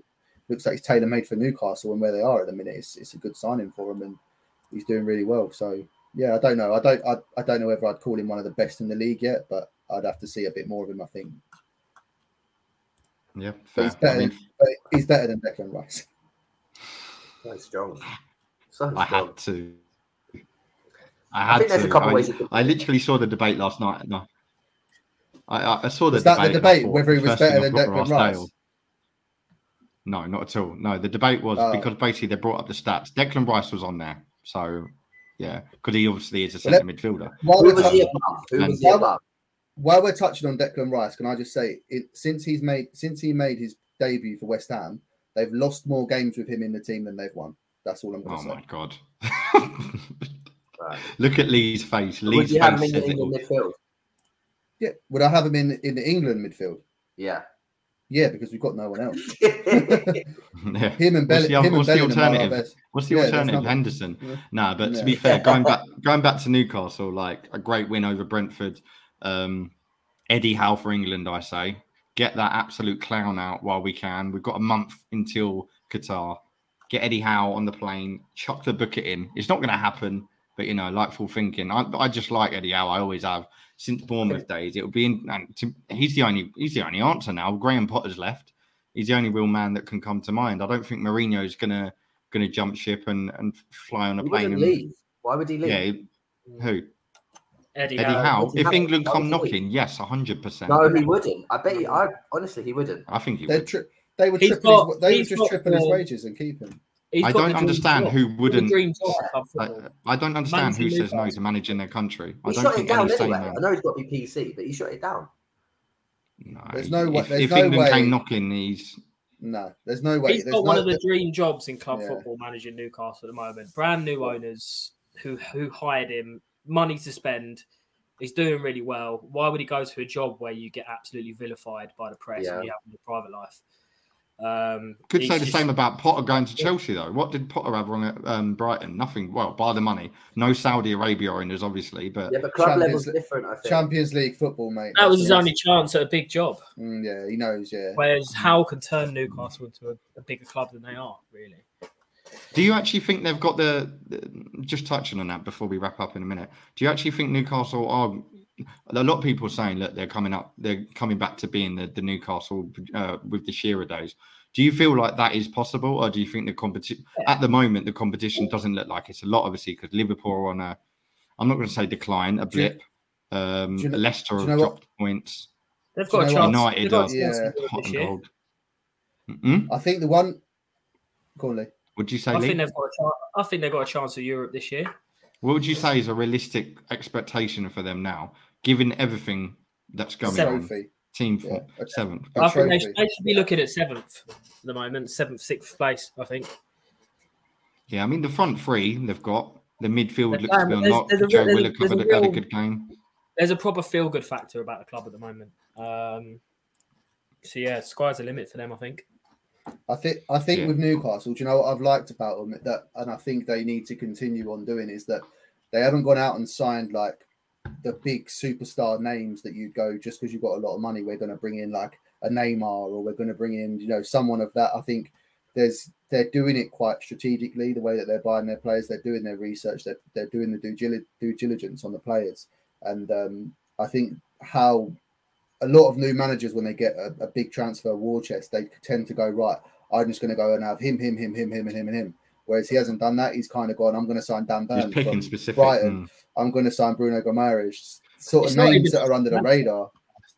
looks like he's tailor made for Newcastle and where they are at the minute. It's it's a good signing for him and he's doing really well. So yeah, I don't know. I don't I, I don't know whether I'd call him one of the best in the league yet, but I'd have to see a bit more of him. I think. Yeah, fair. he's I better. mean, but he's better than Declan Rice. So strong. So I strong. had to. I I had think there's to. a couple I, ways. I literally saw the debate last night. No, I, I, I saw the Was that the debate. and debate, whether he was better than thought, Declan Rice? Dale. No, not at all. No, the debate was Oh. because basically they brought up the stats. Declan Rice was on there, so yeah, because he obviously is a Well, centre midfielder. While Who we're, was tou- he? Who was he while we're touching on Declan Rice, can I just say, it, since he's made since he made his debut for West Ham, they've lost more games with him in the team than they've won. That's all I'm going Oh to say. Oh my god! Right. Look at Lee's face. Would Lee's you have him face in the. England midfield? Yeah, would I have him in in the England midfield? Yeah. Yeah, because we've got no one else. Yeah. Him and What's Belly, the him and what's the Bellingham are our alternative? What's the Yeah, alternative? Henderson. Yeah. No, but Yeah. to be fair, going back going back to Newcastle, like a great win over Brentford. Um, Eddie Howe for England, I say. Get that absolute clown out while we can. We've got a month until Qatar. Get Eddie Howe on the plane, chuck the bucket in. It's not going to happen, but you know, like full thinking. I, I just like Eddie Howe. I always have since Bournemouth days. It will be in. And to, he's the only. He's the only answer now. Graham Potter's left. He's the only real man that can come to mind. I don't think Mourinho's gonna gonna jump ship and and fly on a He plane. And, leave. Why would he leave? yeah, who? Eddie, Eddie Howe. Howe. If Howe. England come would he leave? knocking, yes, hundred percent. No, he wouldn't. I bet you. I honestly, he wouldn't. I think he They'd would. tri- they would He's triple got- his, they would just got triple his wages and keep him. He's I don't understand who wouldn't. dream job I. I don't understand who says no to managing their country. I don't shot it think down any sane anyway. man. I know he's got to be PC, but he shot it down. No, There's no way- If, there's if no England way- came knocking, he's No, there's no way. He's there's got one of the dream jobs in club Yeah. football managing Newcastle at the moment. Brand new owners who who hired him, money to spend. He's doing really well. Why would he go to a job where you get absolutely vilified by the press Yeah. and you have a private life? Um, could say the just- same about Potter going to Chelsea though. What did Potter have wrong at um, Brighton? Nothing. Well, by the money. No Saudi Arabia owners, obviously, but Yeah, but club Champions level's League- different. I think. Champions League football, mate. That was his only chance at a big job. Mm, yeah, he knows. Yeah, Whereas Howe can turn Newcastle into a, a bigger club than they are, really. Do you actually think they've got the, the- Just touching on that before we wrap up in a minute. Do you actually think Newcastle are? A lot of people are saying that they're coming up. They're coming back to being the, the Newcastle uh, with the Shearer days. Do you feel like that is possible, or do you think the competition at the moment the competition doesn't look like it's a lot? Obviously, because Liverpool are on a. I'm not going to say decline, a Do blip. Um, do you know- Leicester do you have know what- dropped points. They've you got a know chance. what? they've United got are Yeah. to do it Hot this and year. cold. Mm-mm? I think the one. Go on, Lee. Would you say? I Lee? think they've got a chance. I think they've got a chance of Europe this year. What would you say is a realistic expectation for them now, given everything that's going Seven. on? Team Yeah. for seventh. A I think they, trophy. they should be looking at seventh at the moment, seventh, sixth place. I think. Yeah, I mean the front three they've got. The midfield They're looks to be playing, on but lock. there's- there's a Joe real- Willock had, a a- had a good game. There's a proper feel good factor about the club at the moment. Um, so yeah, sky's the limit for them. I think. I think I think Yeah. with Newcastle, do you know what I've liked about them that, and I think they need to continue on doing is that they haven't gone out and signed like the big superstar names that you go just because you've got a lot of money. We're going to bring in like a Neymar or we're going to bring in you know someone of that. I think there's they're doing it quite strategically the way that they're buying their players. They're doing their research. They're they're doing the due, due diligence on the players, and um, I think how a lot of new managers when they get a, a big transfer war chest, they tend to go right. I'm just going to go and have him, him, him, him, him, and him, and him. Whereas he hasn't done that. He's kind of gone. I'm going to sign Dan Burn picking from specific. Brighton. mm. I'm going to sign Bruno Gomes. Sort It's of not names even- that are under the radar.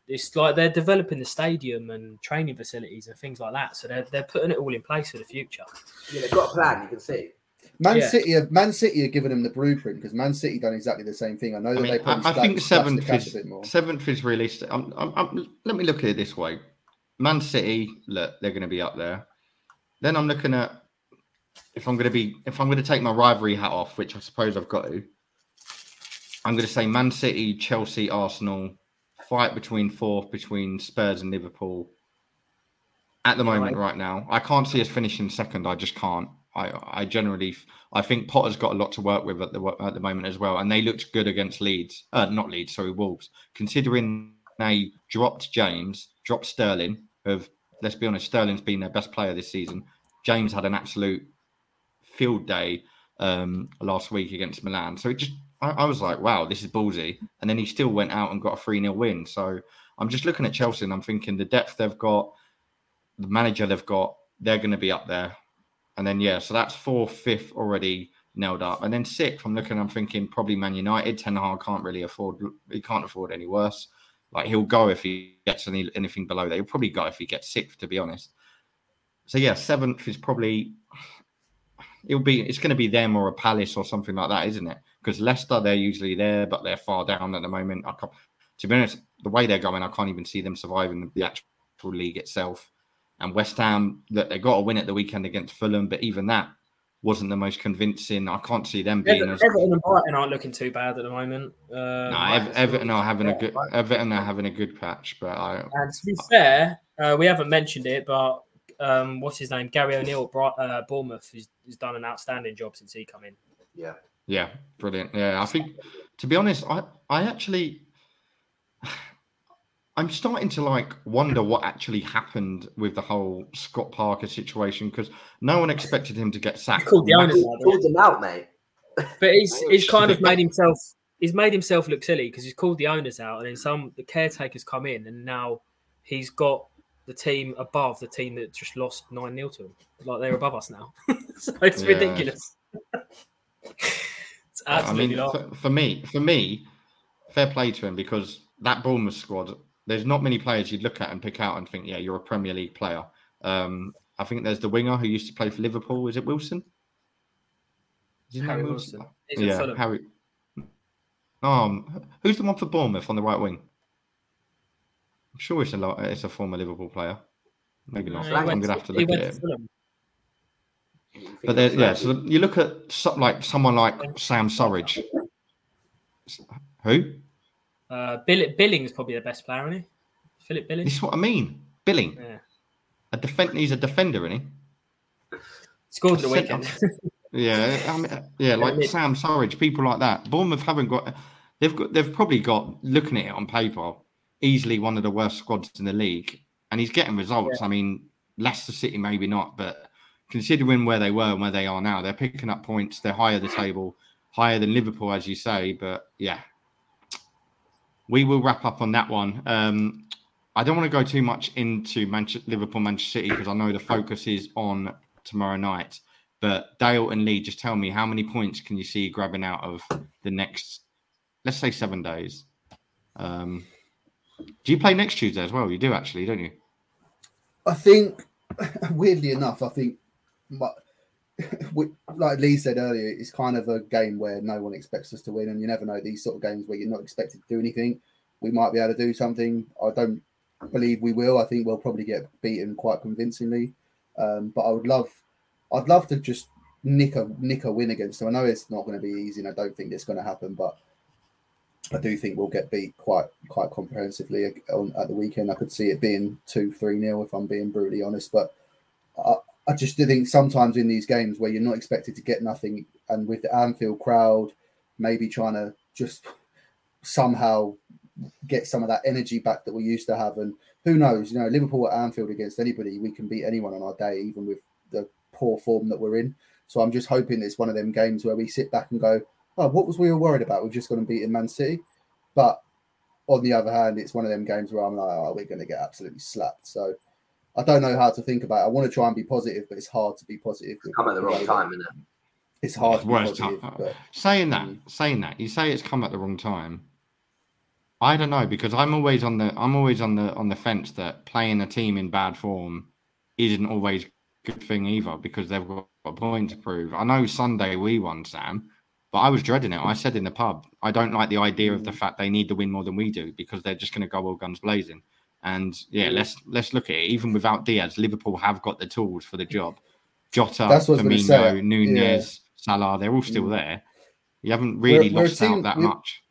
It's like they're developing the stadium and training facilities and things like that. So they're they're putting it all in place for the future. Yeah, they've got a plan. You can see. Man Yeah. City have Man City are giving them the blueprint because Man City done exactly the same thing. I know I that mean, they I, probably I splash- think seventh is a seventh is realistic. I'm, I'm, I'm- let me look at it this way: Man City, look, they're going to be up there. Then I'm looking at if I'm going to be if I'm going to take my rivalry hat off, which I suppose I've got to. I'm going to say Man City, Chelsea, Arsenal, fight between fourth between Spurs and Liverpool. At the moment, right now, I can't see us finishing second. I just can't. I, I generally, I think Potter's got a lot to work with at the at the moment as well, and they looked good against Leeds, uh, not Leeds, sorry, Wolves. Considering they dropped James, dropped Sterling, of let's be honest, Sterling's been their best player this season. James had an absolute field day um, last week against Milan, so it just I, I was like, wow, this is ballsy. And then he still went out and got a 3 0 win. So I'm just looking at Chelsea and I'm thinking the depth they've got, the manager they've got, they're going to be up there. And then, yeah, so that's fourth, fifth already nailed up. And then sixth, I'm looking, I'm thinking probably Man United. Ten Hag can't really afford, he can't afford any worse. Like he'll go if he gets any, anything below that. He'll probably go if he gets sixth, to be honest. So yeah, seventh is probably it'll be it's going to be them or a Palace or something like that, isn't it? Because Leicester they're usually there, but they're far down at the moment. I can't, to be honest, the way they're going, I can't even see them surviving the actual league itself. And West Ham that they got a win at the weekend against Fulham, but even that wasn't the most convincing. I can't see them being Everton, as Everton and Brighton aren't looking too bad at the moment. Um, no, Ev- Everton are having a good Everton are having a good patch, but I And to be fair, uh, we haven't mentioned it, but um, what's his name? Gary O'Neill, at Bri- uh, Bournemouth, has, has done an outstanding job since he come in. Yeah. Yeah, brilliant. Yeah, I think to be honest, I I actually I'm starting to like wonder what actually happened with the whole Scott Parker situation because no one expected him to get sacked. called the owners Called, called him out, mate. But he's he's kind of made himself he's made himself look silly because he's called the owners out, and then some the caretakers come in, and now he's got the team above the team that just lost nine 0 to him. Like they're above us now, so it's Yeah. ridiculous. it's I mean, laughable. for, for me, for me, fair play to him because that Bournemouth squad, there's not many players you'd look at and pick out and think, yeah, you're a Premier League player. Um, I think there's the winger who used to play for Liverpool. Is it Wilson? Is Harry Wilson. He's at Yeah. Harry. Um, who's the one for Bournemouth on the right wing? I'm sure it's a lot. It's a former Liverpool player. Maybe not. No, I'm gonna have to look at to it. Fulham. But there, yeah, so you look at some, like someone like Sam Surridge. Who? Uh, Bill, Billing's probably the best player, isn't he? Philip Billing. This is what I mean. Billing. Yeah. A defend. He's a defender, isn't he? Scored at the weekend. Yeah, I mean, yeah, like mid. Sam Surridge, people like that. Bournemouth haven't got. They've got. They've probably got. Looking at it on paper, easily one of the worst squads in the league, and he's getting results. I mean, Leicester City maybe not, but considering where they were and where they are now, they're picking up points. They're higher the table, higher than Liverpool, as you say. But yeah, we will wrap up on that one. Um, I don't want to go too much into Manchester, Liverpool, Manchester City because I know the focus is on tomorrow night. But Dale and Lee, just tell me how many points can you see grabbing out of the next, let's say seven days? Um, do you play next Tuesday as well? You do actually, don't you? I think, weirdly enough, I think, we- like Lee said earlier, it's kind of a game where no one expects us to win, and you never know these sort of games where you're not expected to do anything. We might be able to do something. I don't believe we will. I think we'll probably get beaten quite convincingly. Um, but I would love, I'd love to just nick a nick a win against them. I know it's not going to be easy, and I don't think it's going to happen, but I do think we'll get beat quite quite comprehensively on, at the weekend. I could see it being two three nil if I'm being brutally honest, but I, I just do think sometimes in these games where you're not expected to get nothing, and with the Anfield crowd, maybe trying to just somehow get some of that energy back that we used to have. And who knows, you know, Liverpool at Anfield against anybody, we can beat anyone on our day, even with the poor form that we're in. So I'm just hoping it's one of them games where we sit back and go, oh, what was we all worried about? We've just gone and beaten Man City. But on the other hand, it's one of them games where I'm like, oh, we're going to get absolutely slapped. So I don't know how to think about it. I want to try and be positive, but it's hard to be positive. with- Come at the wrong time, isn't it? It's hard to be Worst positive. time. But Saying that, Mm. saying that, you say it's come at the wrong time. I don't know because I'm always on the I'm always on the on the fence that playing a team in bad form isn't always a good thing either because they've got a point to prove. I know Sunday we won, Sam, but I was dreading it. I said in the pub, I don't like the idea of the fact they need to win more than we do because they're just going to go all guns blazing. And yeah, let's let's look at it. Even without Diaz, Liverpool have got the tools for the job. Jota, I was gonna Firmino. Nunez, Salah, they're all still Mm. there. You haven't really We're- we're a lost out that we- much.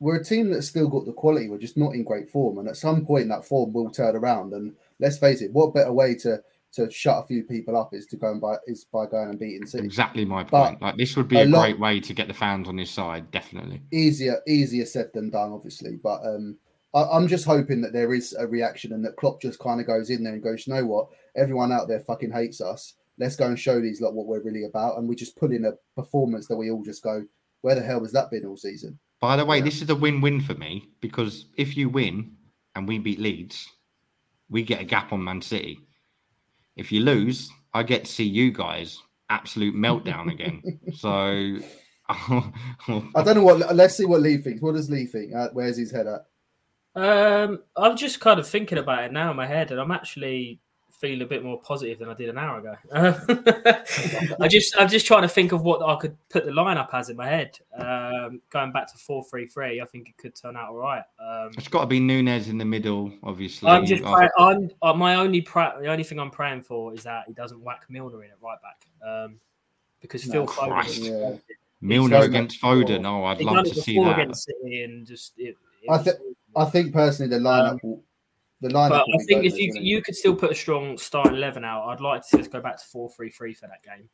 we're a team that's still got the quality. We're just not in great form, and at some point that form will turn around. And let's face it, what better way to to shut a few people up is to go and buy is by going and beating City. Exactly my But point. like this would be a a, great way to get the fans on his side, definitely. Easier easier said than done, obviously. But um, I, I'm just hoping that there is a reaction and that Klopp just kind of goes in there and goes, you know what, everyone out there fucking hates us. Let's go and show these lot what we're really about, and we just put in a performance that we all just go, where the hell has that been all season? By the way, Yeah. this is a win-win for me because if you win and we beat Leeds, we get a gap on Man City. If you lose, I get to see you guys absolute meltdown again. So I don't know what. Let's see what Lee thinks. What does Lee think? Uh, where's his head at? Um, I'm just kind of thinking about it now in my head, and I'm actually feeling a bit more positive than I did an hour ago. I just, I'm just trying to think of what I could put the lineup as in my head. Um, going back to four three three, I think it could turn out all right. Um, it's got to be Nunez in the middle, obviously. I'm just, pray- I'm uh, my only, pra- the only thing I'm praying for is that he doesn't whack Milner in at right back. Um, because No, Phil Foden, Yeah. Milner against Foden. Oh, I'd love to see that. against City, and just it, it I was- thi- I think personally, the lineup, Um, will, the lineup. But I think if you it? you could still put a strong starting eleven out, I'd like to see us go back to four three three for that game.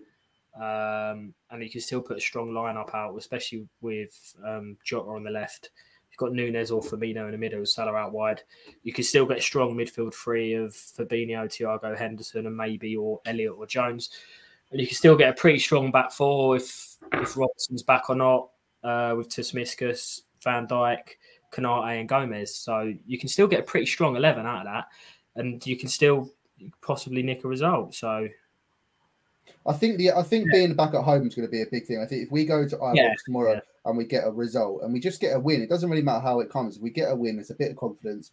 Um, and you can still put a strong lineup out, especially with um, Jota on the left. You've got Nunez or Firmino in the middle, Salah out wide. You can still get a strong midfield three of Fabinho, Thiago Henderson, and maybe or Elliott or Jones. And you can still get a pretty strong back four if if Robertson's back or not, uh, with Tsimikas, Van Dijk, Konate, and Gomez. So you can still get a pretty strong eleven out of that, and you can still possibly nick a result. So I think the I think being back at home is going to be a big thing. I think if we go to Ibrox Yeah, tomorrow yeah. and we get a result and we just get a win, it doesn't really matter how it comes. We get a win, it's a bit of confidence.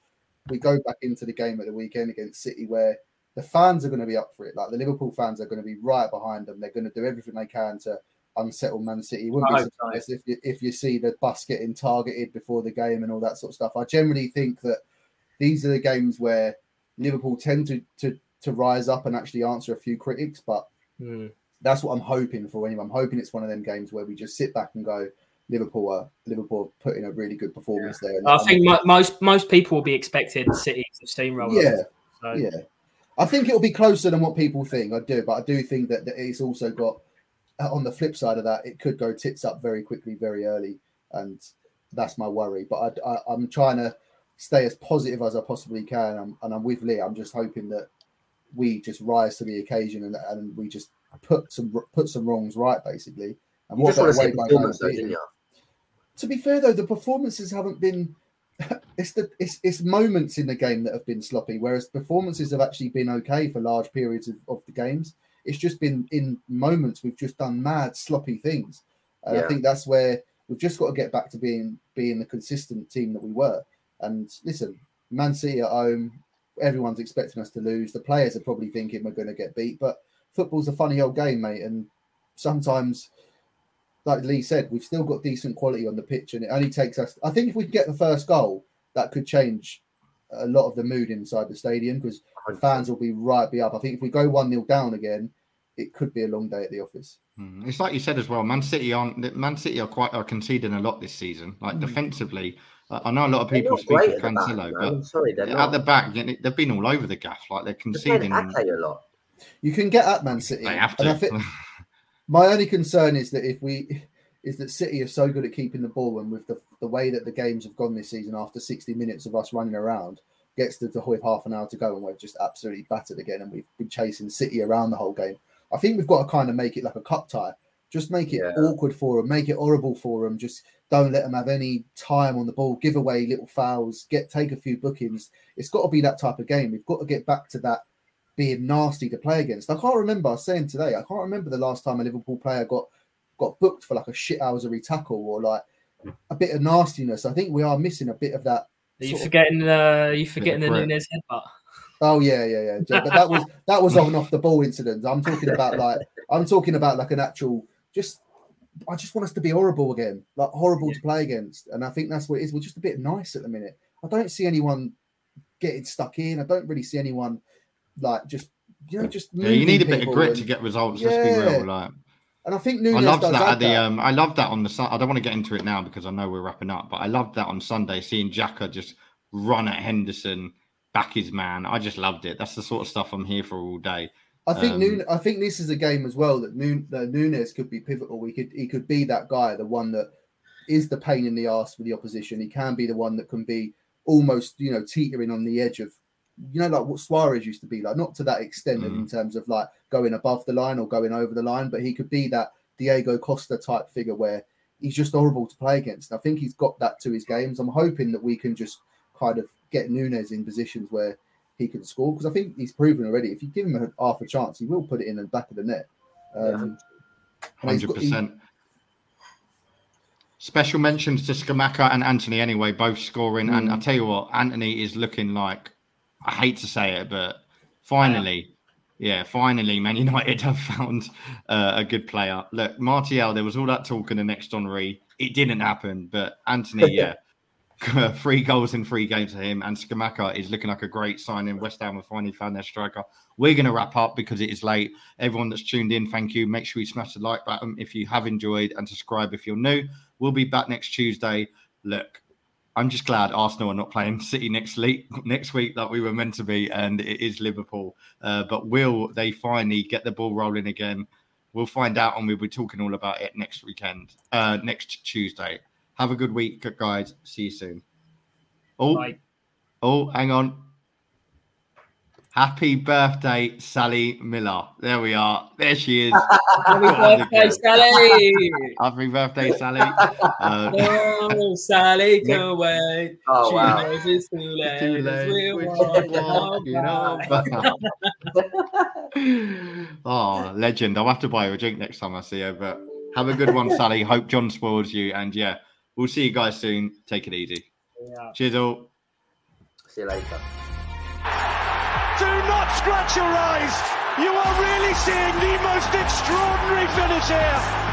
We go back into the game at the weekend against City where the fans are going to be up for it. Like the Liverpool fans are going to be right behind them. They're going to do everything they can to unsettle Man City. You wouldn't be hope so. surprised if you, if you see the bus getting targeted before the game and all that sort of stuff. I generally think that these are the games where Liverpool tend to to to rise up and actually answer a few critics, but hmm. that's what I'm hoping for. Anyway, I'm hoping it's one of them games where we just sit back and go, Liverpool are Liverpool are putting a really good performance there. And- I think mo- most most people will be expecting City to steamroll. us. yeah, So, yeah. I think it'll be closer than what people think. I do, but I do think that, that it's also got Uh, on the flip side of that, it could go tits up very quickly, very early, and that's my worry. But I, I, I'm trying to stay as positive as I possibly can, and, and I'm with Lee. I'm just hoping that we just rise to the occasion and, and we just put some put some wrongs right, basically. And You just better want to see way by though, to be fair though, the performances haven't been. It's the it's, it's moments in the game that have been sloppy, whereas performances have actually been okay for large periods of, of the games. It's just been in moments we've just done mad sloppy things, and I think that's where we've just got to get back to being being the consistent team that we were. And listen, Man City at home, everyone's expecting us to lose. The players are probably thinking we're going to get beat, but football's a funny old game, mate, and sometimes like Lee said, we've still got decent quality on the pitch, and it only takes us. I think if we get the first goal, that could change a lot of the mood inside the stadium because fans will be right be up. I think if we go one 0 down again, it could be a long day at the office. Mm, It's like you said as well. Man City aren't. Man City are quite are conceding a lot this season. Like Mm. defensively, I I know a lot of people speak of at the back, Cancelo, but sorry, they're at not. the back, you know, they've been all over the gaff. Like they're They're conceding. A lot. You can get at Man City, They have and I to. think my only concern is that if we is that City are so good at keeping the ball, and with the the way that the games have gone this season, after sixty minutes of us running around, gets to, to with half an hour to go, and we're just absolutely battered again, and we've been chasing City around the whole game. I think we've got to kind of make it like a cup tie. Just make it Yeah. awkward for them, make it horrible for them. Just don't let them have any time on the ball. Give away little fouls. Get take a few bookings. It's got to be that type of game. We've got to get back to that being nasty to play against. I can't remember. I was saying today. I can't remember the last time a Liverpool player got got booked for like a shit housery tackle or like a bit of nastiness. I think we are missing a bit of that. Are you sort of- forgetting? Uh, you forgetting the grit. Nunez headbutt? Oh yeah, yeah, yeah. But that was that was on off the ball incident. I'm talking about like I'm talking about like an actual just. I just want us to be horrible again, like horrible to play against, and I think that's what it is. We're just a bit nice at the minute. I don't see anyone getting stuck in. I don't really see anyone like just you know just. yeah, you need a bit of grit and- to get results. Let's be real. Like And I think I Nunez loved does that add at the. that. Um, I loved that on the. Sun- I don't want to get into it now because I know we're wrapping up, but I loved that on Sunday, seeing Xhaka just run at Henderson back his man. I just loved it. That's the sort of stuff I'm here for all day. I think Um, I think this is a game as well that, Nun- that Nunez could be pivotal. He could he could be that guy, the one that is the pain in the ass for the opposition. He can be the one that can be almost you know teetering on the edge of you know like what Suarez used to be like, not to that extent Mm. in terms of like going above the line or going over the line, but he could be that Diego Costa type figure where he's just horrible to play against. I think he's got that to his games. I'm hoping that we can just kind of get Nunez in positions where he can score because I think he's proven already. If you give him a half a chance, he will put it in the back of the net. Um, Yeah. and he's Hundred got- he- percent. Special mentions to Scamacca and Antony anyway, both scoring. And Mm. I tell you what, Antony is looking like I hate to say it, but finally, yeah, finally, Man United have found uh, a good player. Look, Martial, there was all that talk in the next Henri. It didn't happen, but Antony, yeah, three goals in three games for him. And Scamacca is looking like a great signing. West Ham have finally found their striker. We're going to wrap up because it is late. Everyone that's tuned in, thank you. Make sure you smash the like button if you have enjoyed and subscribe if you're new. We'll be back next Tuesday. Look, I'm just glad Arsenal are not playing City next week, next week that we were meant to be, and it is Liverpool. Uh, but will they finally get the ball rolling again? We'll find out, and we'll be talking all about it next weekend, uh, next Tuesday. Have a good week, guys. See you soon. Oh, Bye. oh, hang on. Happy birthday, Sally Miller. There we are. There she is. Happy birthday. Sally! Happy birthday, Sally. Uh, Oh, Sally, can't wait. Oh, she wow. knows it's too late. Too late, we're we're walking walking on on oh, legend. I'll have to buy you a drink next time I see you. But have a good one, Sally. Hope John spoils you. And yeah, we'll see you guys soon. Take it easy. Yeah. Cheers, all. See you later. Do not scratch your eyes. You are really seeing the most extraordinary finish here.